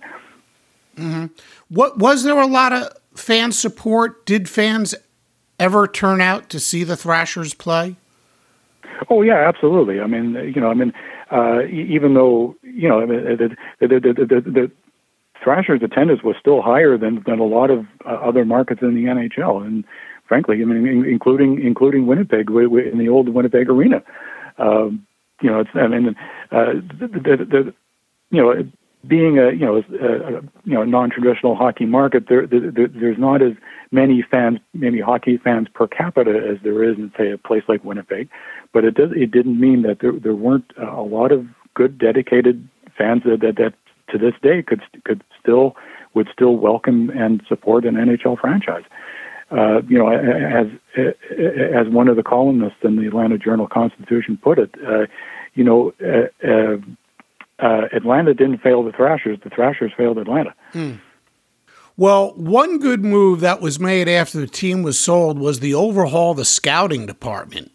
Mm-hmm. What was there a lot of fan support? Did fans ever turn out to see the Thrashers play? Oh yeah, absolutely. I mean, you know, I mean, uh, even though you know, the the, the, the, the Thrashers' attendance was still higher than than a lot of uh, other markets in the NHL, and frankly, I mean, including including Winnipeg in the old Winnipeg Arena. Um, you know, it's I mean, uh, the, the, the you know being a you know a, a you know non-traditional hockey market, there, there there's not as many fans, maybe hockey fans per capita as there is in say a place like Winnipeg, but it does it didn't mean that there there weren't a lot of good dedicated fans that that, that to this day could could still would still welcome and support an NHL franchise. Uh, you know, as as one of the columnists in the Atlanta Journal Constitution put it, uh, you know, uh, uh uh, Atlanta didn't fail the Thrashers. The Thrashers failed Atlanta. Hmm. Well, one good move that was made after the team was sold was the overhaul of the scouting department.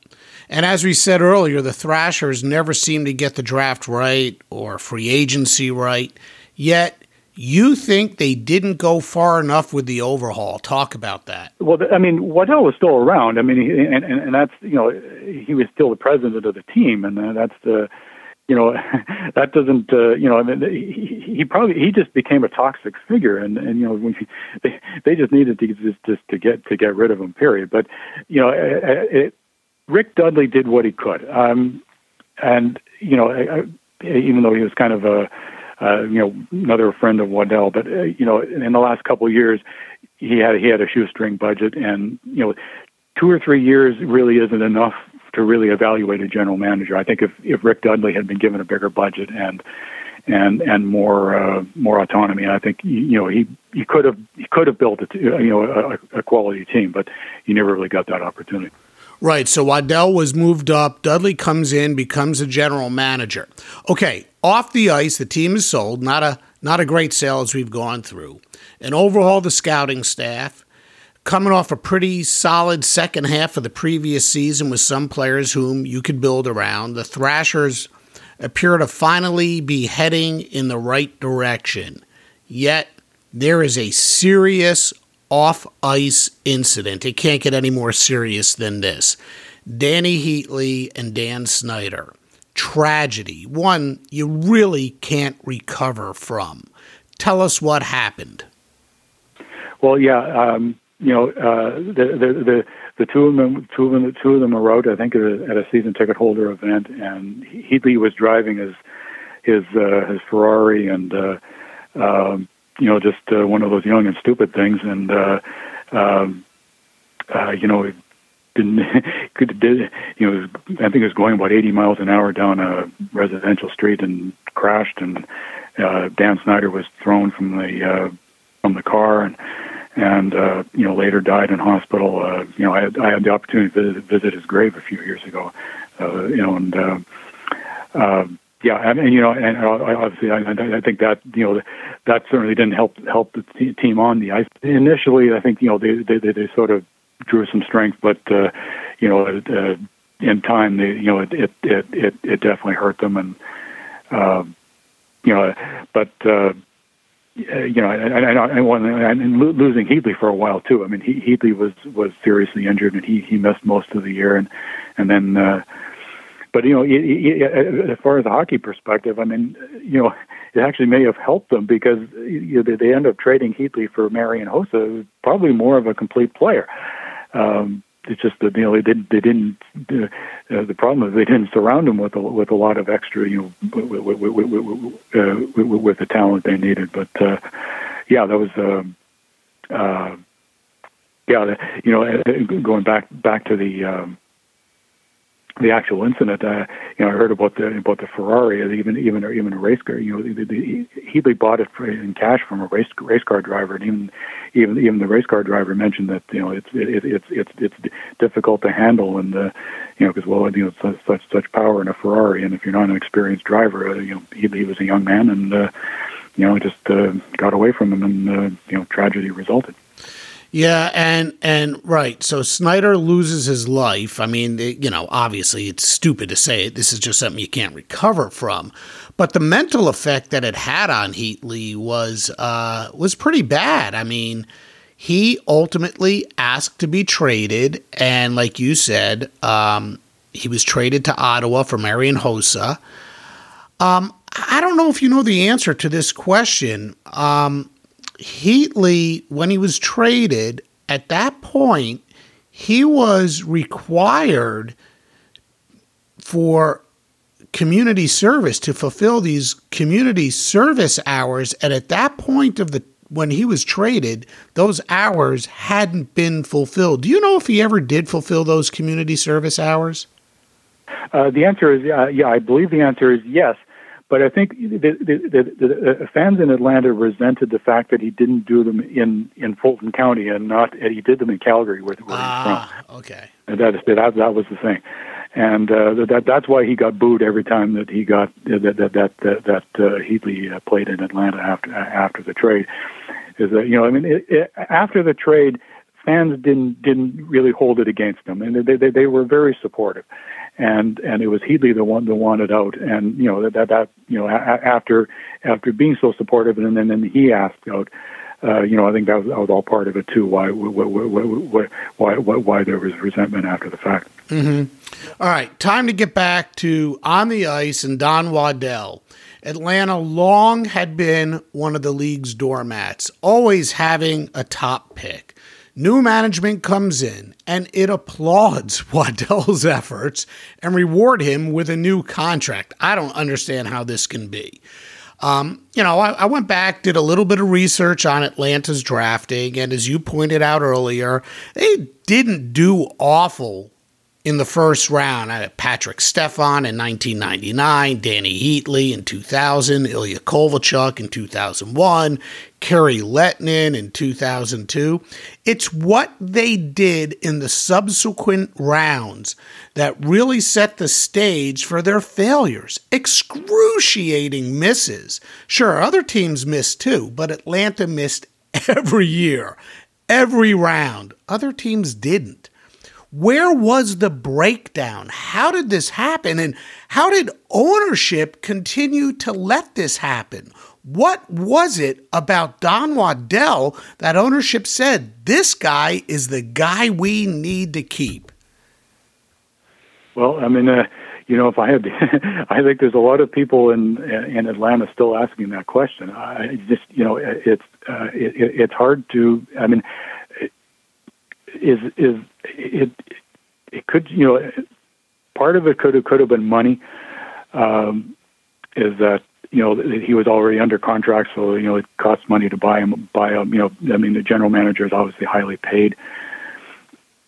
And as we said earlier, the Thrashers never seemed to get the draft right or free agency right. Yet, you think they didn't go far enough with the overhaul. Talk about that. Well, I mean, Waddell was still around. I mean, and, and, and that's, you know, he was still the president of the team, and that's the you know that doesn't uh, you know I mean he, he probably he just became a toxic figure and and you know when he, they they just needed to just just to get to get rid of him period. But you know it, it, Rick Dudley did what he could. Um and you know I, even though he was kind of a uh, you know another friend of Waddell but uh, you know in the last couple of years he had he had a shoestring budget and you know two or three years really isn't enough to really evaluate a general manager. I think if, if Rick Dudley had been given a bigger budget and and and more uh, more autonomy, I think you know he he could have he could have built a you know a, a quality team, but he never really got that opportunity. Right. So Waddell was moved up. Dudley comes in, becomes a general manager. Okay. Off the ice, the team is sold. Not a not a great sale as we've gone through. And overhaul the scouting staff coming off a pretty solid second half of the previous season with some players whom you could build around, the Thrashers appear to finally be heading in the right direction. Yet, there is a serious off ice incident. It can't get any more serious than this. Dany Heatley and Dan Snyder. Tragedy. One you really can't recover from. Tell us what happened. Well, yeah. Um, you know, uh, the, the the the two of them, two of them, two of them out. I think at a, at a season ticket holder event, and Heatley was driving his his uh, his Ferrari, and uh, um, you know, just uh, one of those young and stupid things, and uh, um, uh, you know, didn't could did you know I think it was going about 80 miles an hour down a residential street and crashed and uh, Dan Snyder was thrown from the uh, from the car and and uh, you know later died in hospital. Uh, you know I had, I had the opportunity to visit, visit his grave a few years ago. Uh, you know and. Uh, uh, yeah, and, and you know, and obviously, I, I think that you know that certainly didn't help help the team on the ice. Initially, I think you know they they, they sort of drew some strength, but uh, you know, uh, in time, they, you know, it it, it it it definitely hurt them, and uh, you know, but. Uh, you know, and, and, and, and losing Heatley for a while too. I mean, he, Heatley was was seriously injured, and he he missed most of the year, and and then, uh, but you know, it, it, as far as the hockey perspective, I mean, you know, it actually may have helped them because you know, they end up trading Heatley for Marian Hossa, probably more of a complete player. Um, it's just that you know they didn't they didn't uh, the problem is they didn't surround him with a, with a lot of extra you know with, with, with, uh, with the talent they needed. But uh, yeah, that was um, uh, yeah you know uh, going back back to the um, the actual incident, uh, you know, I heard about the about the Ferrari, even even even a race car. You know, the, the, Heatley bought it for, in cash from a race race car driver, and even even even the race car driver mentioned that you know it's it, it's it's it's difficult to handle, and uh, you know because well you know such, such such power in a Ferrari, and if you're not an experienced driver, uh, you know he, he was a young man, and uh, you know just uh, got away from him, and uh, you know tragedy resulted. Yeah, and and right. So Snyder loses his life. I mean, you know, obviously it's stupid to say it. This is just something you can't recover from. But the mental effect that it had on Heatley was uh, was pretty bad. I mean, he ultimately asked to be traded, and like you said, um, he was traded to Ottawa for Marian Hossa. Um, I don't know if you know the answer to this question. Um, Heatley, when he was traded, at that point, he was required for community service to fulfill these community service hours. And at that point of the when he was traded, those hours hadn't been fulfilled. Do you know if he ever did fulfill those community service hours? Uh, the answer is uh, yeah. I believe the answer is yes. But I think the, the, the, the, fans in Atlanta resented the fact that he didn't do them in, in Fulton County and not and he did them in Calgary, where, where ah, he's from. Okay. And that, that that was the thing, and uh, that that's why he got booed every time that he got that that that that, that uh, Heatley uh, played in Atlanta after after the trade. Is that you know I mean it, it, after the trade, fans didn't didn't really hold it against him, and they they, they were very supportive and and it was Heatley the one that wanted out, and you know that that, that you know a, after after being so supportive, and then then he asked out. Uh, you know, I think that was, that was all part of it too. Why why why why, why, why there was resentment after the fact. Mm-hmm. All right, time to get back to on the ice and Don Waddell. Atlanta long had been one of the league's doormats, always having a top pick. New management comes in and it applauds Waddell's efforts and reward him with a new contract. I don't understand how this can be. Um, you know, I, I, went back, did a little bit of research on Atlanta's drafting, and as you pointed out earlier, they didn't do awful in the first round. I had Patrik Stefan in 1999, Dany Heatley in 2000, Ilya Kovalchuk in 2001, Kari Lehtonen in 2002. It's what they did in the subsequent rounds that really set the stage for their failures. Excruciating misses. Sure, other teams missed too, but Atlanta missed every year, every round. Other teams didn't. Where was the breakdown? How did this happen? And how did ownership continue to let this happen? What was it about Don Waddell that ownership said this guy is the guy we need to keep? Well, I mean, uh, you know, if I had, I think there's a lot of people in in Atlanta still asking that question. I just, you know, it's uh, it, it's hard to. I mean, is is it it could you know part of it could have could have been money. Um, is that you know he was already under contract, so you know it costs money to buy him. Buy him. You know, I mean, the general manager is obviously highly paid.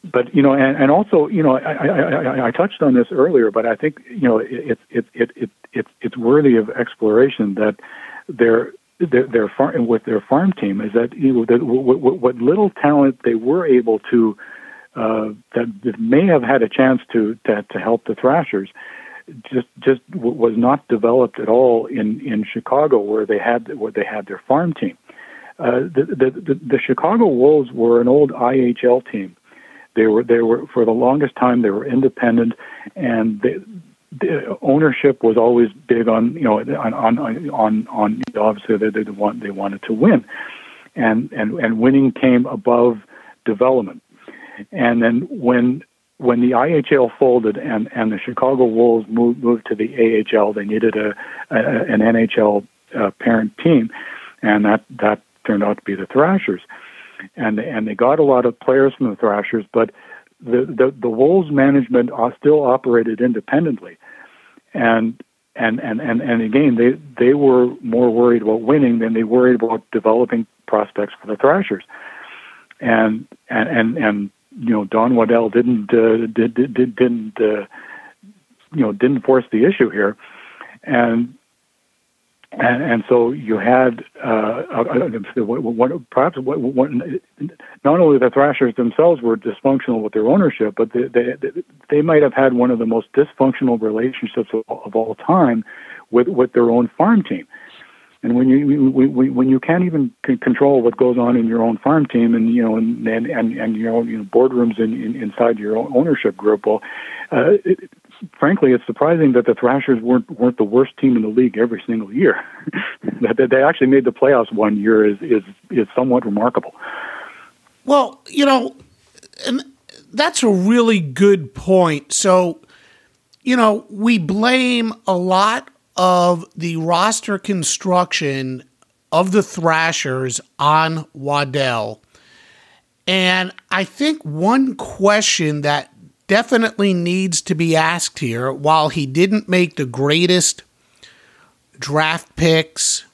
But you know, and, and also, you know, I, I, I, I touched on this earlier, but I think you know it's it, it, it, it, it's worthy of exploration that their their, their farm with their farm team is that you know that what, what, what little talent they were able to uh, that, may have had a chance to, to to help the Thrashers just just was not developed at all in in Chicago where they had where they had their farm team. Uh, the, the, the the Chicago Wolves were an old IHL team. They were they were for the longest time they were independent, and they, the ownership was always big on you know on on on, on obviously they they want they wanted to win, and and and winning came above development, and then when when the IHL folded and, and the Chicago Wolves moved, moved to the AHL, they needed a, a an NHL uh, parent team, and that that turned out to be the Thrashers, and and they got a lot of players from the Thrashers, but the the, the Wolves management still operated independently, and and and and and again they they were more worried about winning than they worried about developing prospects for the Thrashers, and and and and you know Don Waddell didn't uh, did, did, did didn't uh, you know didn't force the issue here, and and and so you had uh, perhaps not only the Thrashers themselves were dysfunctional with their ownership, but they they, they might have had one of the most dysfunctional relationships of, of all time with with their own farm team. And when you when you can't even control what goes on in your own farm team, and you know, and and and, and you know, you know, boardrooms in, in, inside your own ownership group, well, uh, it, frankly, it's surprising that the Thrashers weren't weren't the worst team in the league every single year. that that they actually made the playoffs one year is is is somewhat remarkable. Well, you know, and that's a really good point. So, you know, we blame a lot of the roster construction of the Thrashers on Waddell. And I think one question that definitely needs to be asked here while he didn't make the greatest draft picks,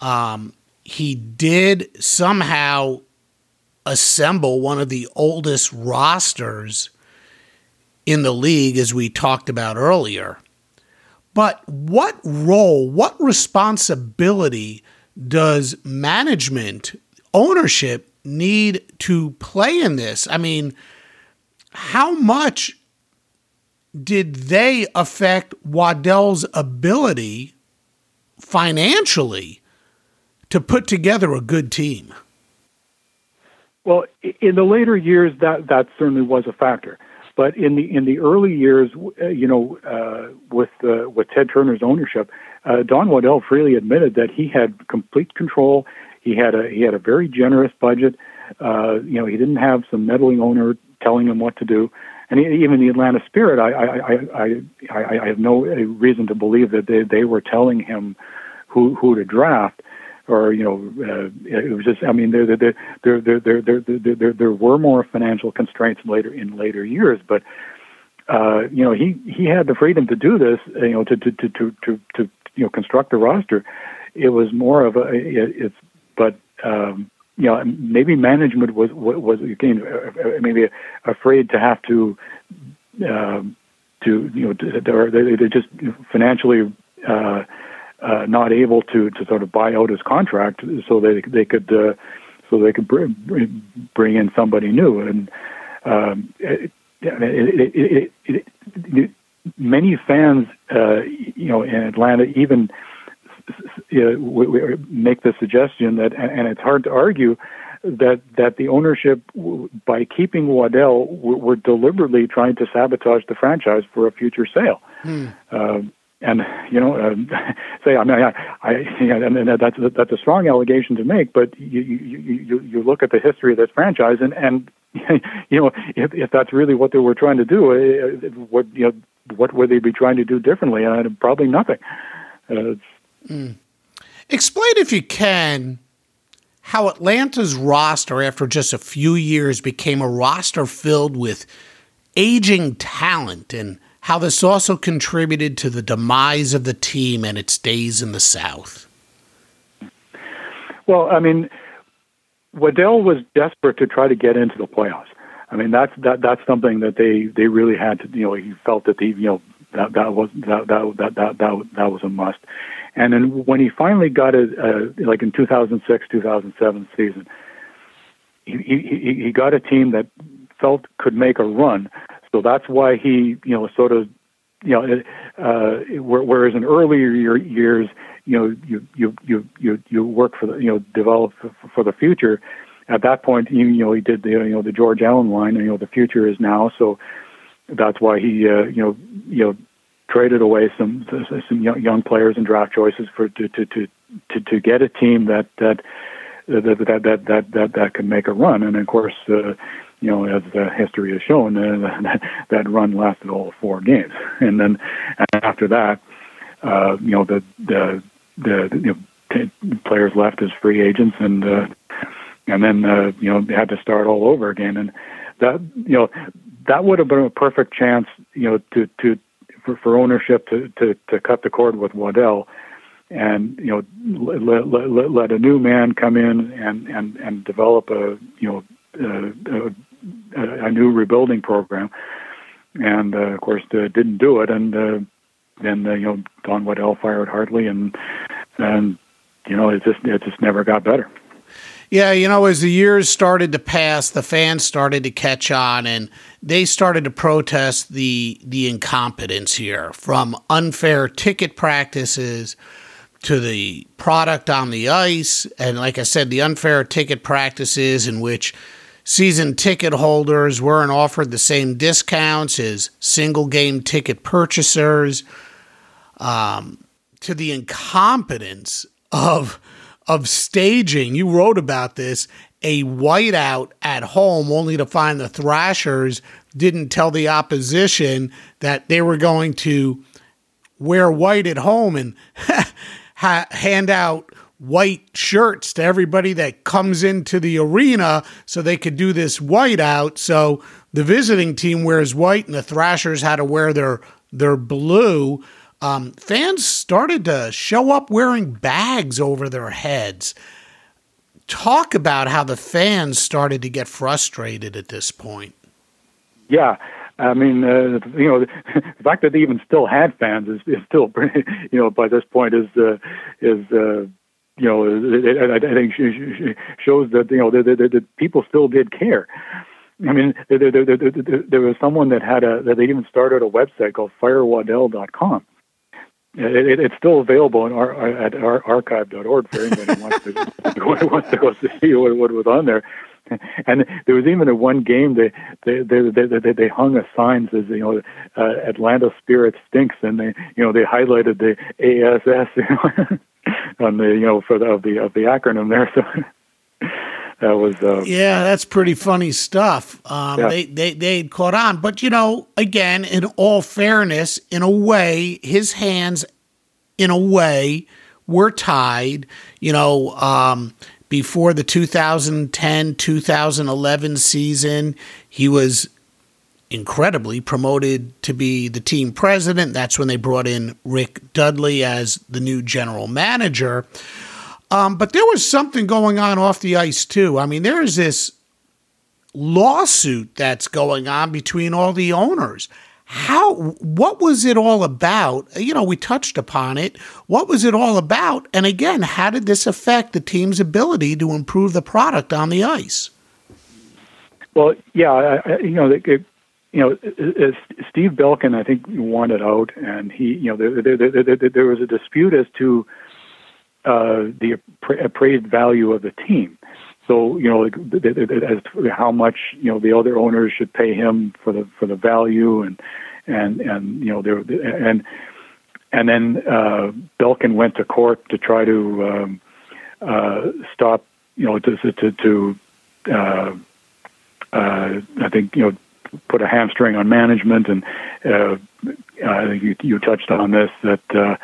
um, he did somehow assemble one of the oldest rosters in the league, as we talked about earlier. But what role, what responsibility does management, ownership need to play in this? I mean, how much did they affect Waddell's ability financially to put together a good team? Well, in the later years, that that certainly was a factor. But in the in the early years, uh, you know, uh, with uh, with Ted Turner's ownership, uh, Don Waddell freely admitted that he had complete control. He had a he had a very generous budget. Uh, you know, he didn't have some meddling owner telling him what to do. And even the Atlanta Spirit, I I, I, I, I have no reason to believe that they, they were telling him who who to draft or you know, uh, it was just. I mean, there there there there there there there were more financial constraints later in later years, but uh, you know, he he had the freedom to do this. You know, to to to to to, to you know construct a roster. It was more of a it, it's, but um, you know, maybe management was was again maybe afraid to have to. Um, to you know, they, they're just financially uh, uh, not able to to sort of buy out his contract, so they they could uh, so they could bring bring in somebody new. And um, it, it, it, many fans, uh, you know, in Atlanta even uh, make the suggestion that, and it's hard to argue that that the ownership, by keeping Waddell, were deliberately trying to sabotage the franchise for a future sale. Hmm. Um, and you know, uh, say I mean, I, I and, and that's that's a strong allegation to make, but you you you you look at the history of this franchise, and and you know, if if that's really what they were trying to do, uh, what you know, what would they be trying to do differently? Uh, probably nothing. Uh, mm. Explain if you can how Atlanta's roster, after just a few years, became a roster filled with aging talent and how this also contributed to the demise of the team and its days in the South. Well, I mean, Waddell was desperate to try to get into the playoffs. I mean, that's that that's something that they they really had to. You know, he felt that he you know that that was that that that that that, that was a must. And then when he finally got it, uh, like in 2006, 2007 season, he, he he got a team that felt could make a run. So that's why he you know sort of you know uh, whereas in earlier years you know you you you you you work for the you know develop for the future. At that point, you, you know he did the you know the George Allen line. And, you know the future is now. So that's why he uh, you know you know traded away some some young, young players and draft choices for to to to to, to get a team that that that that that that that, that can make a run. And of course. Uh, you know, as uh, history has shown, uh, that, that run lasted all four games, and then and after that, uh, you know, the the the, you know, players left as free agents, and uh, and then uh, you know they had to start all over again, and that you know that would have been a perfect chance, you know, to to for, for ownership to, to to cut the cord with Waddell, and you know let, let, let a new man come in and and and develop a you know uh, a, a new rebuilding program, and uh, of course uh, didn't do it, and uh, then uh, you know Don Waddell fired Hartley, and and you know it just it just never got better. Yeah, you know, as the years started to pass, the fans started to catch on, and they started to protest the the incompetence here, from unfair ticket practices to the product on the ice, and like I said, the unfair ticket practices in which season ticket holders weren't offered the same discounts as single game ticket purchasers um, to the incompetence of of staging. You wrote about this a whiteout at home, only to find the Thrashers didn't tell the opposition that they were going to wear white at home and ha- hand out white shirts to everybody that comes into the arena so they could do this whiteout. So the visiting team wears white and the Thrashers had to wear their their blue um, fans started to show up wearing bags over their heads. Talk about how the fans started to get frustrated at this point. Yeah, I mean, uh, you know, the fact that they even still had fans is, is still, you know, by this point is uh, is uh, you know, it, I think shows that you know that people still did care. I mean, there, there, there, there, was someone that had a that they even started a website called firewaddell.com it, it, it's still available in our, at our archive.org for anybody who wants to, wants to go see what, what was on there. And there was even a one game they they they they, they, they hung a sign says you know uh, Atlanta Spirit stinks and they you know they highlighted the ASS you know, on the you know for the of the of the acronym there so that was uh, yeah that's pretty funny stuff. Um, yeah. they they they caught on. But you know again in all fairness in a way his hands in a way were tied you know um, before the 2010 2011 season he was incredibly promoted to be the team president. That's when they brought in rick dudley as the new general manager um, but there was something going on off the ice too. I mean, there is this lawsuit that's going on between all the owners. How what was it all about? You know, we touched upon it. What was it all about? And again, how did this affect the team's ability to improve the product on the ice? Well, yeah, I, you know, it, it, you know, Steve Belkin, I think wanted out, and he, you know, there, there, there, there was a dispute as to uh, the appraised value of the team. So you know, as how much you know the other owners should pay him for the for the value, and and and you know there and and then uh, Belkin went to court to try to um, uh, stop you know to to, to uh, uh, I think you know put a hamstring on management, and uh, I think you, you touched on this that. Uh,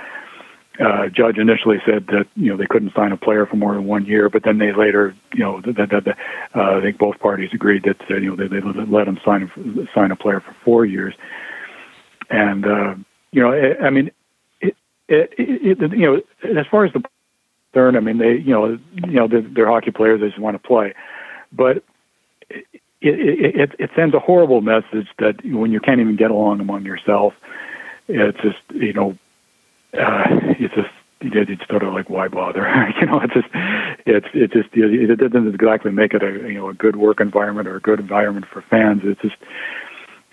uh, judge initially said that you know they couldn't sign a player for more than one year, but then they later, you know, that, that, that uh, I think both parties agreed that uh, you know they, they let him sign sign a player for four years, and uh, you know, I, I mean, it, it, it, it, you know, as far as the third, I mean, they, you know, you know, they're, they're hockey players; they just want to play, but. It, it, it, it sends a horrible message that when you can't even get along among yourself, it's just you know uh, it's just it's sort of like why bother? you know, it's just it's it just it doesn't exactly make it a you know a good work environment or a good environment for fans. It's just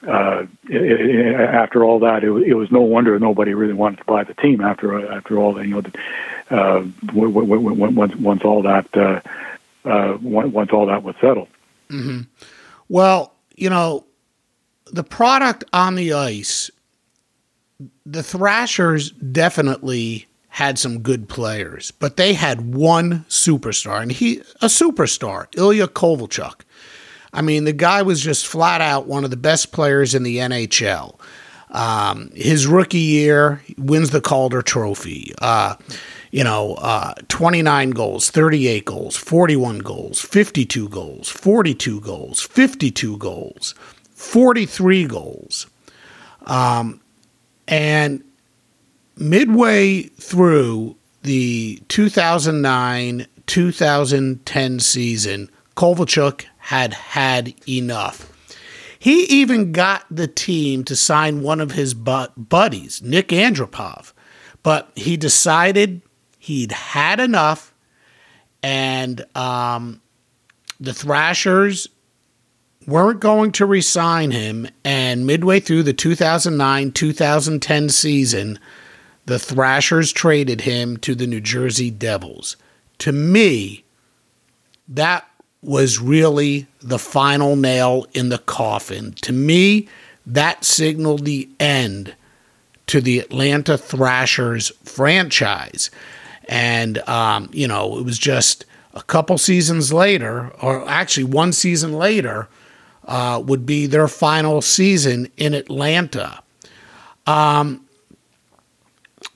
uh, it, it, after all that, it, it was no wonder nobody really wanted to buy the team after after all that. You know, uh, once once all that uh, uh, once all that was settled. Mm-hmm. Well, you know, the product on the ice the Thrashers definitely had some good players, but they had one superstar, and he a superstar, Ilya Kovalchuk. I mean, the guy was just flat out one of the best players in the NHL. Um, his rookie year, wins the Calder Trophy. Uh, you know, uh, 29 goals, 38 goals, 41 goals, 52 goals, 42 goals, 52 goals, 43 goals. Um, and midway through the 2009 2010 season, Kovalchuk had had enough. He even got the team to sign one of his buddies, Nik Antropov, but he decided he'd had enough, and um, the Thrashers weren't going to resign him, and midway through the 2009 2010 season, the Thrashers traded him to the New Jersey Devils. To me, that was really the final nail in the coffin. To me, that signaled the end to the Atlanta Thrashers franchise. And, um, you know, it was just a couple seasons later, or actually one season later, uh, would be their final season in Atlanta. Um,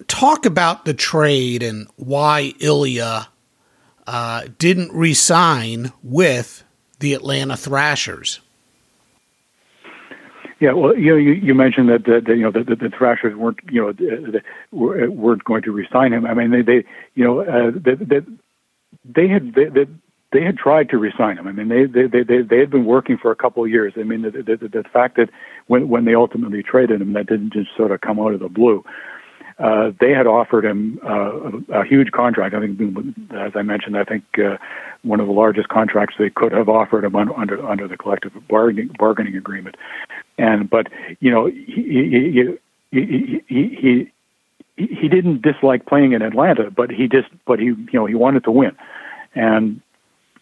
talk about the trade and why Ilya uh, didn't resign with the Atlanta Thrashers. Yeah, well, you know, you, you mentioned that, that you know the, the, the, Thrashers weren't you know the, weren't going to resign him. I mean, they, they you know uh, they, they, they had they, they, had tried to resign him. I mean, they they they they had been working for a couple of years. I mean, the, the, the fact that when when they ultimately traded him, that didn't just sort of come out of the blue. Uh, they had offered him uh, a, a huge contract. I think, as I mentioned, I think uh, one of the largest contracts they could have offered him under under the collective bargaining bargaining agreement. And but you know he he he he, he, he didn't dislike playing in Atlanta, but he just but he you know he wanted to win, and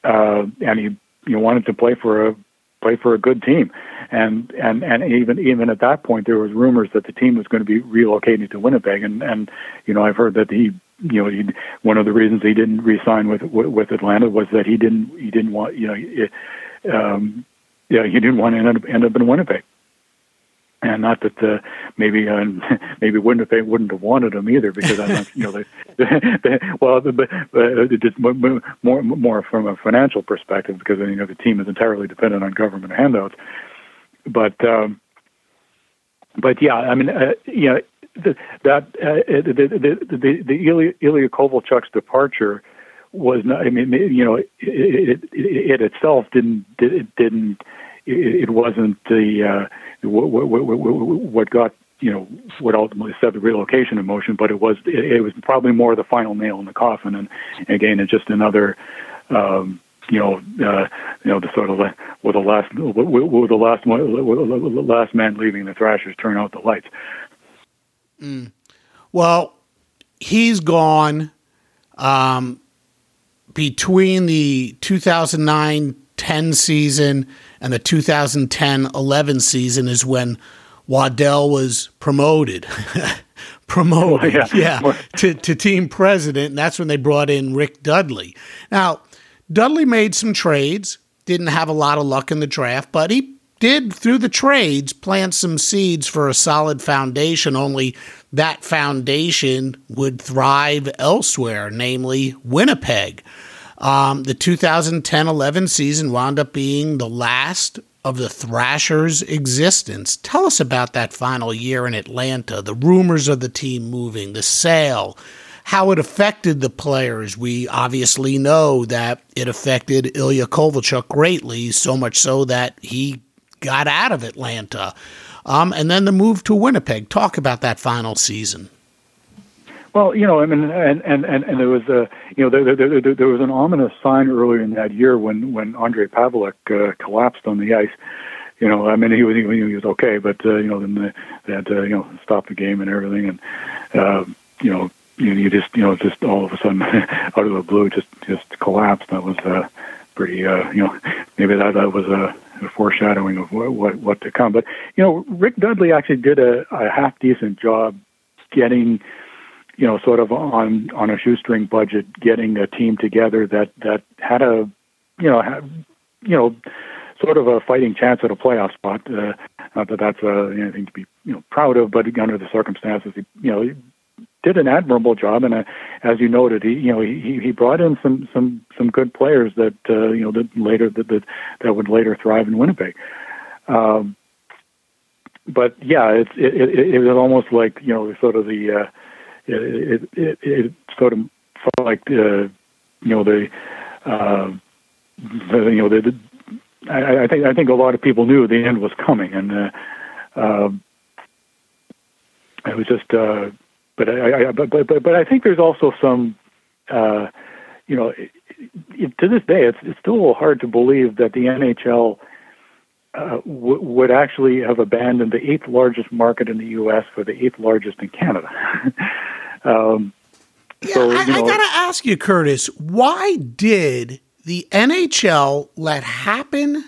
uh, and he you wanted to play for a play for a good team, and and and even even at that point there was rumors that the team was going to be relocating to Winnipeg, and and you know I've heard that he you know he one of the reasons he didn't re-sign with with Atlanta was that he didn't he didn't want you know it, um, yeah he didn't want to end up end up in Winnipeg and not that uh, maybe uh, maybe wouldn't have wouldn't have wanted them either because I'm not, you know they, they, well but, but just more more from a financial perspective because you know the team is entirely dependent on government handouts. But um, but yeah I mean uh, you know the, that uh, the, the the the Ilya, Ilya Kovalchuk's departure was not I mean you know it, it, it itself didn't it didn't it, it wasn't the uh, what, what, what got you know what ultimately set the relocation in motion, but it was it, was probably more the final nail in the coffin, and again, it's just another. Um, you know, uh, you know, the sort of with the last, with the last last man leaving the Thrashers turn out the lights. Mm. Well, he's gone. Um, between the 2009 10 season and the 2010 11 season is when Waddell was promoted. promoted, oh, yeah, yeah to, to team president. And that's when they brought in Rick Dudley. Now, Dudley made some trades, didn't have a lot of luck in the draft, but he did through the trades plant some seeds for a solid foundation, only that foundation would thrive elsewhere, namely Winnipeg. Um, the 2010 11 season wound up being the last of the Thrashers' existence. Tell us about that final year in Atlanta, the rumors of the team moving, the sale, how it affected the players. We obviously know that it affected Ilya Kovalchuk greatly, so much so that he got out of Atlanta. Um, and then the move to Winnipeg. Talk about that final season. Well, you know, I mean, and and and, and there was a, you know, there, there, there, there was an ominous sign earlier in that year when when Ondrej Pavelec uh, collapsed on the ice. You know, I mean, he was he was okay, but uh, you know, then they, they had to you know stop the game and everything, and uh, you know, you, you just you know just all of a sudden out of the blue just just collapsed. That was uh, pretty uh, you know maybe that that was a, a foreshadowing of what, what what to come. But you know, Rick Dudley actually did a, a half decent job getting you know, sort of on on a shoestring budget, getting a team together that that had a, you know, had, you know, sort of a fighting chance at a playoff spot. Uh, not that that's uh, anything to be you know proud of, but under the circumstances, he, you know, he did an admirable job. And uh, as you noted, he you know he he brought in some some some good players that uh, you know that later that that, that would later thrive in Winnipeg. Um, but yeah, it's it, it, it was almost like you know sort of the uh, it, it, it, it sort of felt like uh, you know the, uh, the you know the, the I, I think I think a lot of people knew the end was coming, and uh, uh, it was just. Uh, but I, I but, but but but I think there's also some, uh, you know, it, it, to this day it's it's still hard to believe that the NHL uh, w- would actually have abandoned the eighth largest market in the U.S. for the eighth largest in Canada. um, yeah, so, I, know, I got to ask you, Curtis, why did the NHL let happen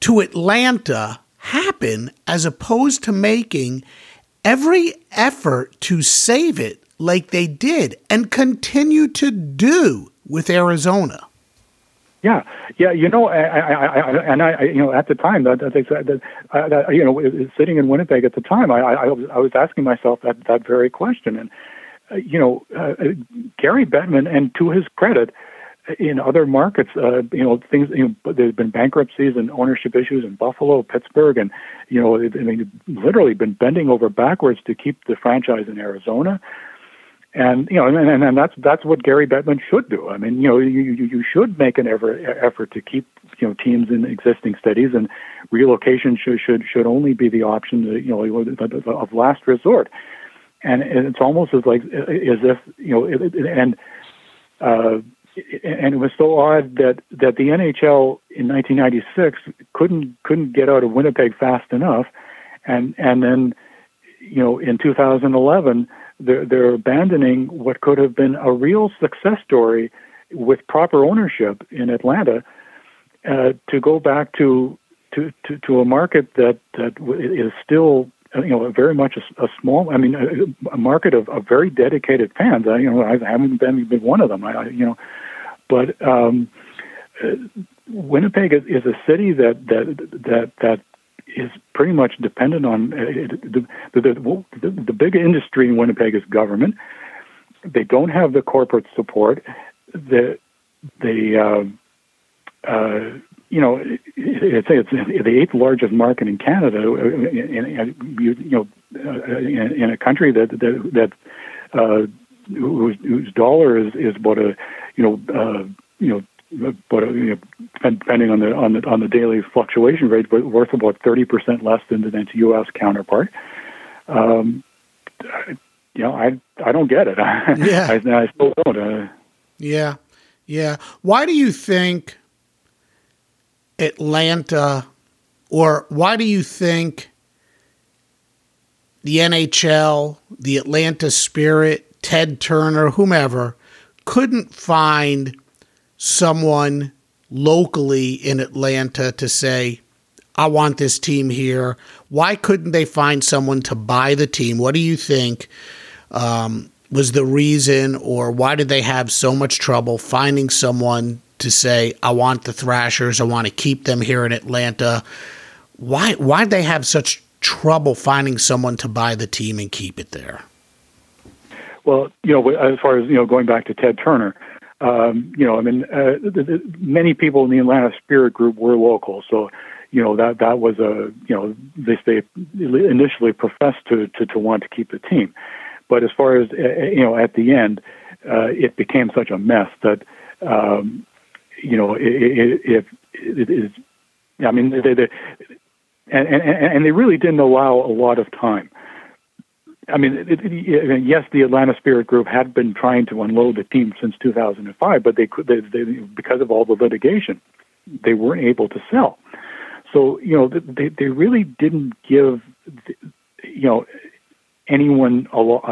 to Atlanta happen as opposed to making every effort to save it like they did and continue to do with Arizona? Yeah, yeah, you know, I, I, I, and I, you know, at the time, that, that, that, uh, that you know, sitting in Winnipeg at the time, I, I, I was asking myself that that very question, and uh, you know, uh, Gary Bettman, and to his credit, in other markets, uh, you know, things, you know, there's been bankruptcies and ownership issues in Buffalo, Pittsburgh, and you know, I mean, literally been bending over backwards to keep the franchise in Arizona and you know, and, and that's that's what Gary Bettman should do. I mean, you know, you you, should make an effort effort to keep you know teams in existing cities, and relocation should should should only be the option, you know, of last resort. And it's almost as like as if you know, and uh, and it was so odd that that the NHL in 1996 couldn't couldn't get out of Winnipeg fast enough, and and then you know in 2011 they're, they're abandoning what could have been a real success story with proper ownership in Atlanta uh, to go back to, to, to, to a market that, that is still you know very much a, a small I mean a, a market of, of very dedicated fans. I you know I haven't been been one of them. I, you know, but um, uh, Winnipeg is, is a city that that that that is pretty much dependent on uh, the, the, the, the big industry in Winnipeg is government. They don't have the corporate support. The the uh, uh, you know it's, it's the eighth largest market in Canada. In, in, you know, uh, in, in, a country that that, that uh, whose, whose dollar is, is about a you know uh, you know but you know, depending on the on the on the daily fluctuation rate, but worth about thirty percent less than the U.S. counterpart. Um, you know, I I don't get it. Yeah, I, I still don't. Uh, yeah, yeah. Why do you think Atlanta, or why do you think the NHL, the Atlanta Spirit, Ted Turner, whomever, couldn't find someone locally in Atlanta to say, I want this team here. Why couldn't they find someone to buy the team? What do you think um, was the reason, or why did they have so much trouble finding someone to say, I want the Thrashers, I want to keep them here in Atlanta. Why why did they have such trouble finding someone to buy the team and keep it there? Well, you know, as far as you know, going back to Ted Turner, um, you know, I mean, uh, the, the, many people in the Atlanta Spirit Group were local, so you know that that was a you know they they initially professed to to, to want to keep the team, but as far as uh, uh, you know, at the end, uh, it became such a mess that um, you know it, it, it, it is. I mean, they, they, and, and and they really didn't allow a lot of time. I mean, it, it, yes, the Atlanta Spirit Group had been trying to unload the team since 2005, but they could, they, they, because of all the litigation, they weren't able to sell. So you know, they they really didn't give, you know, anyone a lot.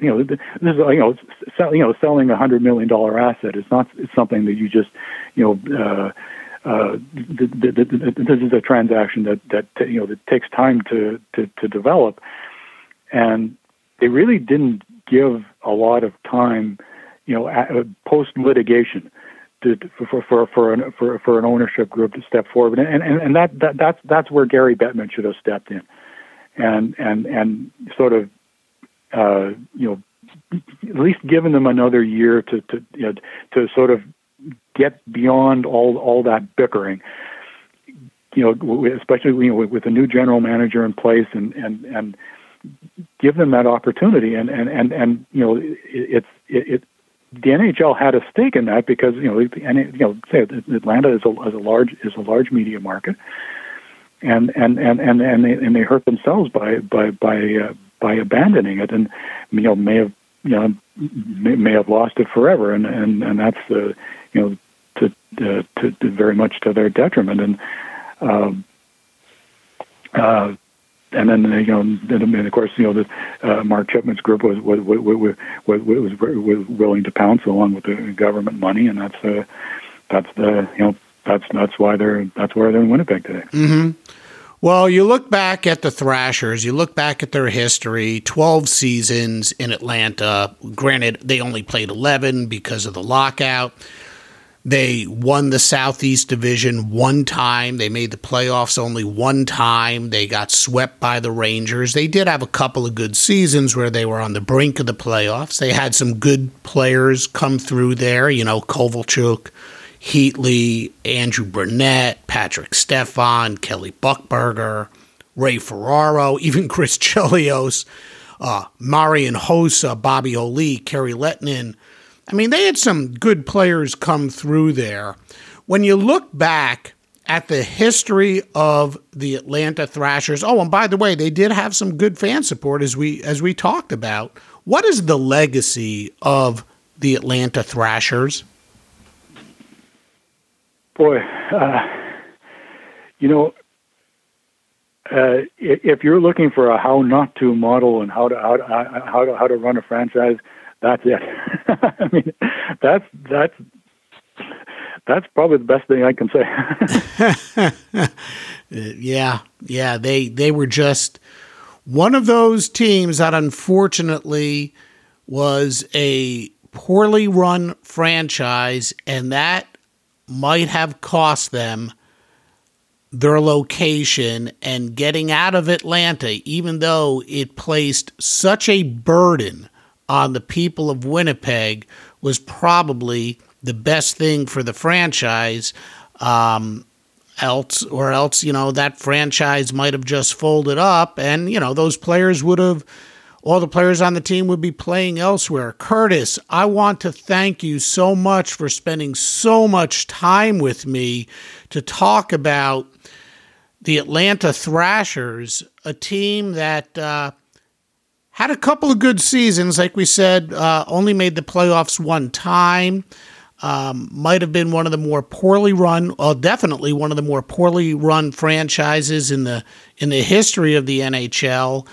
You know, this is you know, sell, you know, selling a hundred million dollar asset is not it's something that you just, you know. Uh, uh, this is a transaction that that you know that takes time to to, to develop, and they really didn't give a lot of time, you know, post litigation. For for for an, for for an ownership group to step forward, and and, and that, that that's that's where Gary Bettman should have stepped in, and and and sort of, uh, you know, at least given them another year to to you know, to sort of get beyond all all that bickering. You know, especially you know, with a new general manager in place, and and and give them that opportunity. And and and and you know, it, it's it, it the NHL had a stake in that because you know, and you know, say Atlanta is a, is a large is a large media market, and and and and and they, and they hurt themselves by by by uh, by abandoning it, and you know may have you know may, may have lost it forever, and and and that's the you know to, uh, to, to very much to their detriment, and um, uh, and then you know, and of course, you know, the uh, Mark Chipman's group was was was, was was was willing to pounce along with the government money, and that's uh, that's the you know that's that's why they're that's why they're in Winnipeg today. Mm-hmm. Well, you look back at the Thrashers, you look back at their history 12 seasons in Atlanta. Granted, they only played 11 because of the lockout. They won the Southeast Division one time. They made the playoffs only one time. They got swept by the Rangers. They did have a couple of good seasons where they were on the brink of the playoffs. They had some good players come through there, you know, Kovalchuk, Heatley, Andrew Brunette, Patrik Stefan, Kelly Buchberger, Ray Ferraro, even Chris Chelios, uh, Marian Hossa, Bobby Holik, Kari Lehtonen, I mean, they had some good players come through there. When you look back at the history of the Atlanta Thrashers, oh, and by the way, they did have some good fan support as we as we talked about. What is the legacy of the Atlanta Thrashers? Boy, uh, you know, uh, if you're looking for a how not to model and how to how to, how to, how to run a franchise, that's it. I mean, that's that's that's probably the best thing I can say. Uh, yeah, yeah, they they were just one of those teams that unfortunately was a poorly run franchise, and that might have cost them their location and getting out of Atlanta, even though it placed such a burden on the people of Winnipeg was probably the best thing for the franchise. Um, else, or else, you know, that franchise might have just folded up, and you know, those players would have. All the players on the team would be playing elsewhere. Curtis, I want to thank you so much for spending so much time with me to talk about the Atlanta Thrashers, a team that uh, had a couple of good seasons, like we said. Uh, only made the playoffs one time. Um, might have been one of the more poorly run, well, definitely one of the more poorly run franchises in the in the history of the NHL,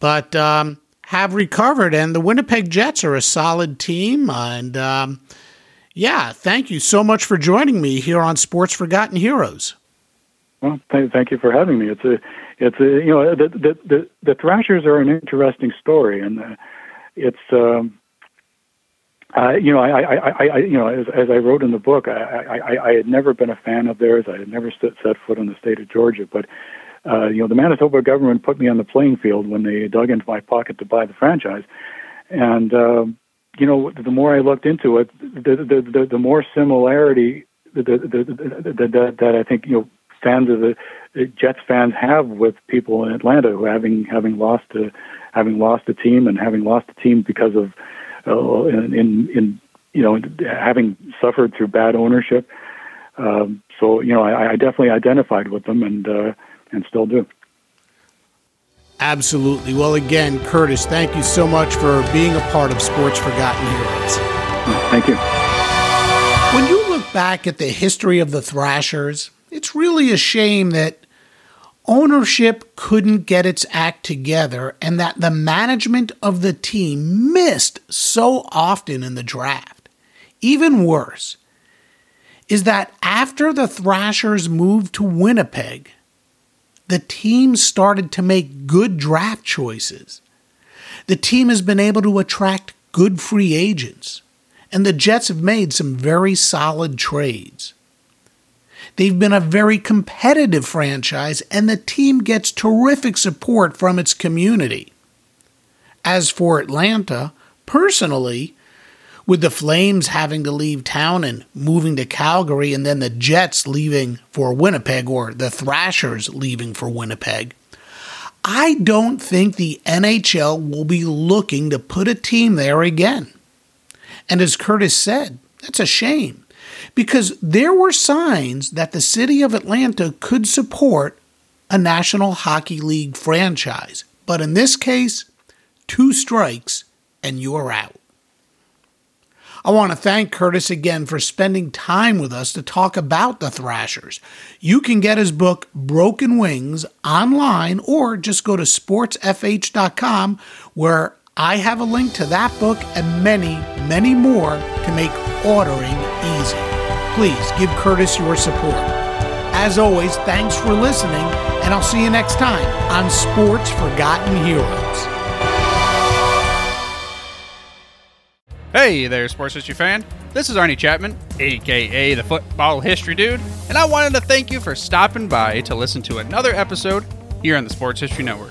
but um, have recovered. And the Winnipeg Jets are a solid team. And um, yeah, thank you so much for joining me here on Sports Forgotten Heroes. Well, th- thank you for having me. It's a it's a, you know the, the the the Thrashers are an interesting story, and uh, it's um, uh, you know, I, I, I, you know, as, as I wrote in the book, I, I, I had never been a fan of theirs. I had never set, set foot in the state of Georgia, but uh, you know, the Manitoba government put me on the playing field when they dug into my pocket to buy the franchise, and uh, you know, the more I looked into it, the the the, the more similarity that, that, that I think you know fans of the Jets fans have with people in Atlanta who having having lost a having lost a team and having lost a team because of uh, in, in in you know having suffered through bad ownership. Um, so you know I, I definitely identified with them and uh, and still do. Absolutely. Well, again, Curtis, thank you so much for being a part of Sports Forgotten Heroes. Thank you. When you look back at the history of the Thrashers, it's really a shame that ownership couldn't get its act together and that the management of the team missed so often in the draft. Even worse is that after the Thrashers moved to Winnipeg, the team started to make good draft choices. The team has been able to attract good free agents, and the Jets have made some very solid trades. They've been a very competitive franchise, and the team gets terrific support from its community. As for Atlanta, personally, with the Flames having to leave town and moving to Calgary, and then the Jets leaving for Winnipeg, or the Thrashers leaving for Winnipeg, I don't think the NHL will be looking to put a team there again. And as Curtis said, that's a shame because there were signs that the city of Atlanta could support a National Hockey League franchise. But in this case, two strikes and you're out. I want to thank Curtis again for spending time with us to talk about the Thrashers. You can get his book, Broken Wings, online or just go to sportsfh.com where I have a link to that book and many, many more to make ordering easy. Please give Curtis your support. As always, thanks for listening, and I'll see you next time on Sports Forgotten Heroes. Hey there, sports history fan. This is Arnie Chapman, aka the Football History Dude, and I wanted to thank you for stopping by to listen to another episode here on the Sports History Network.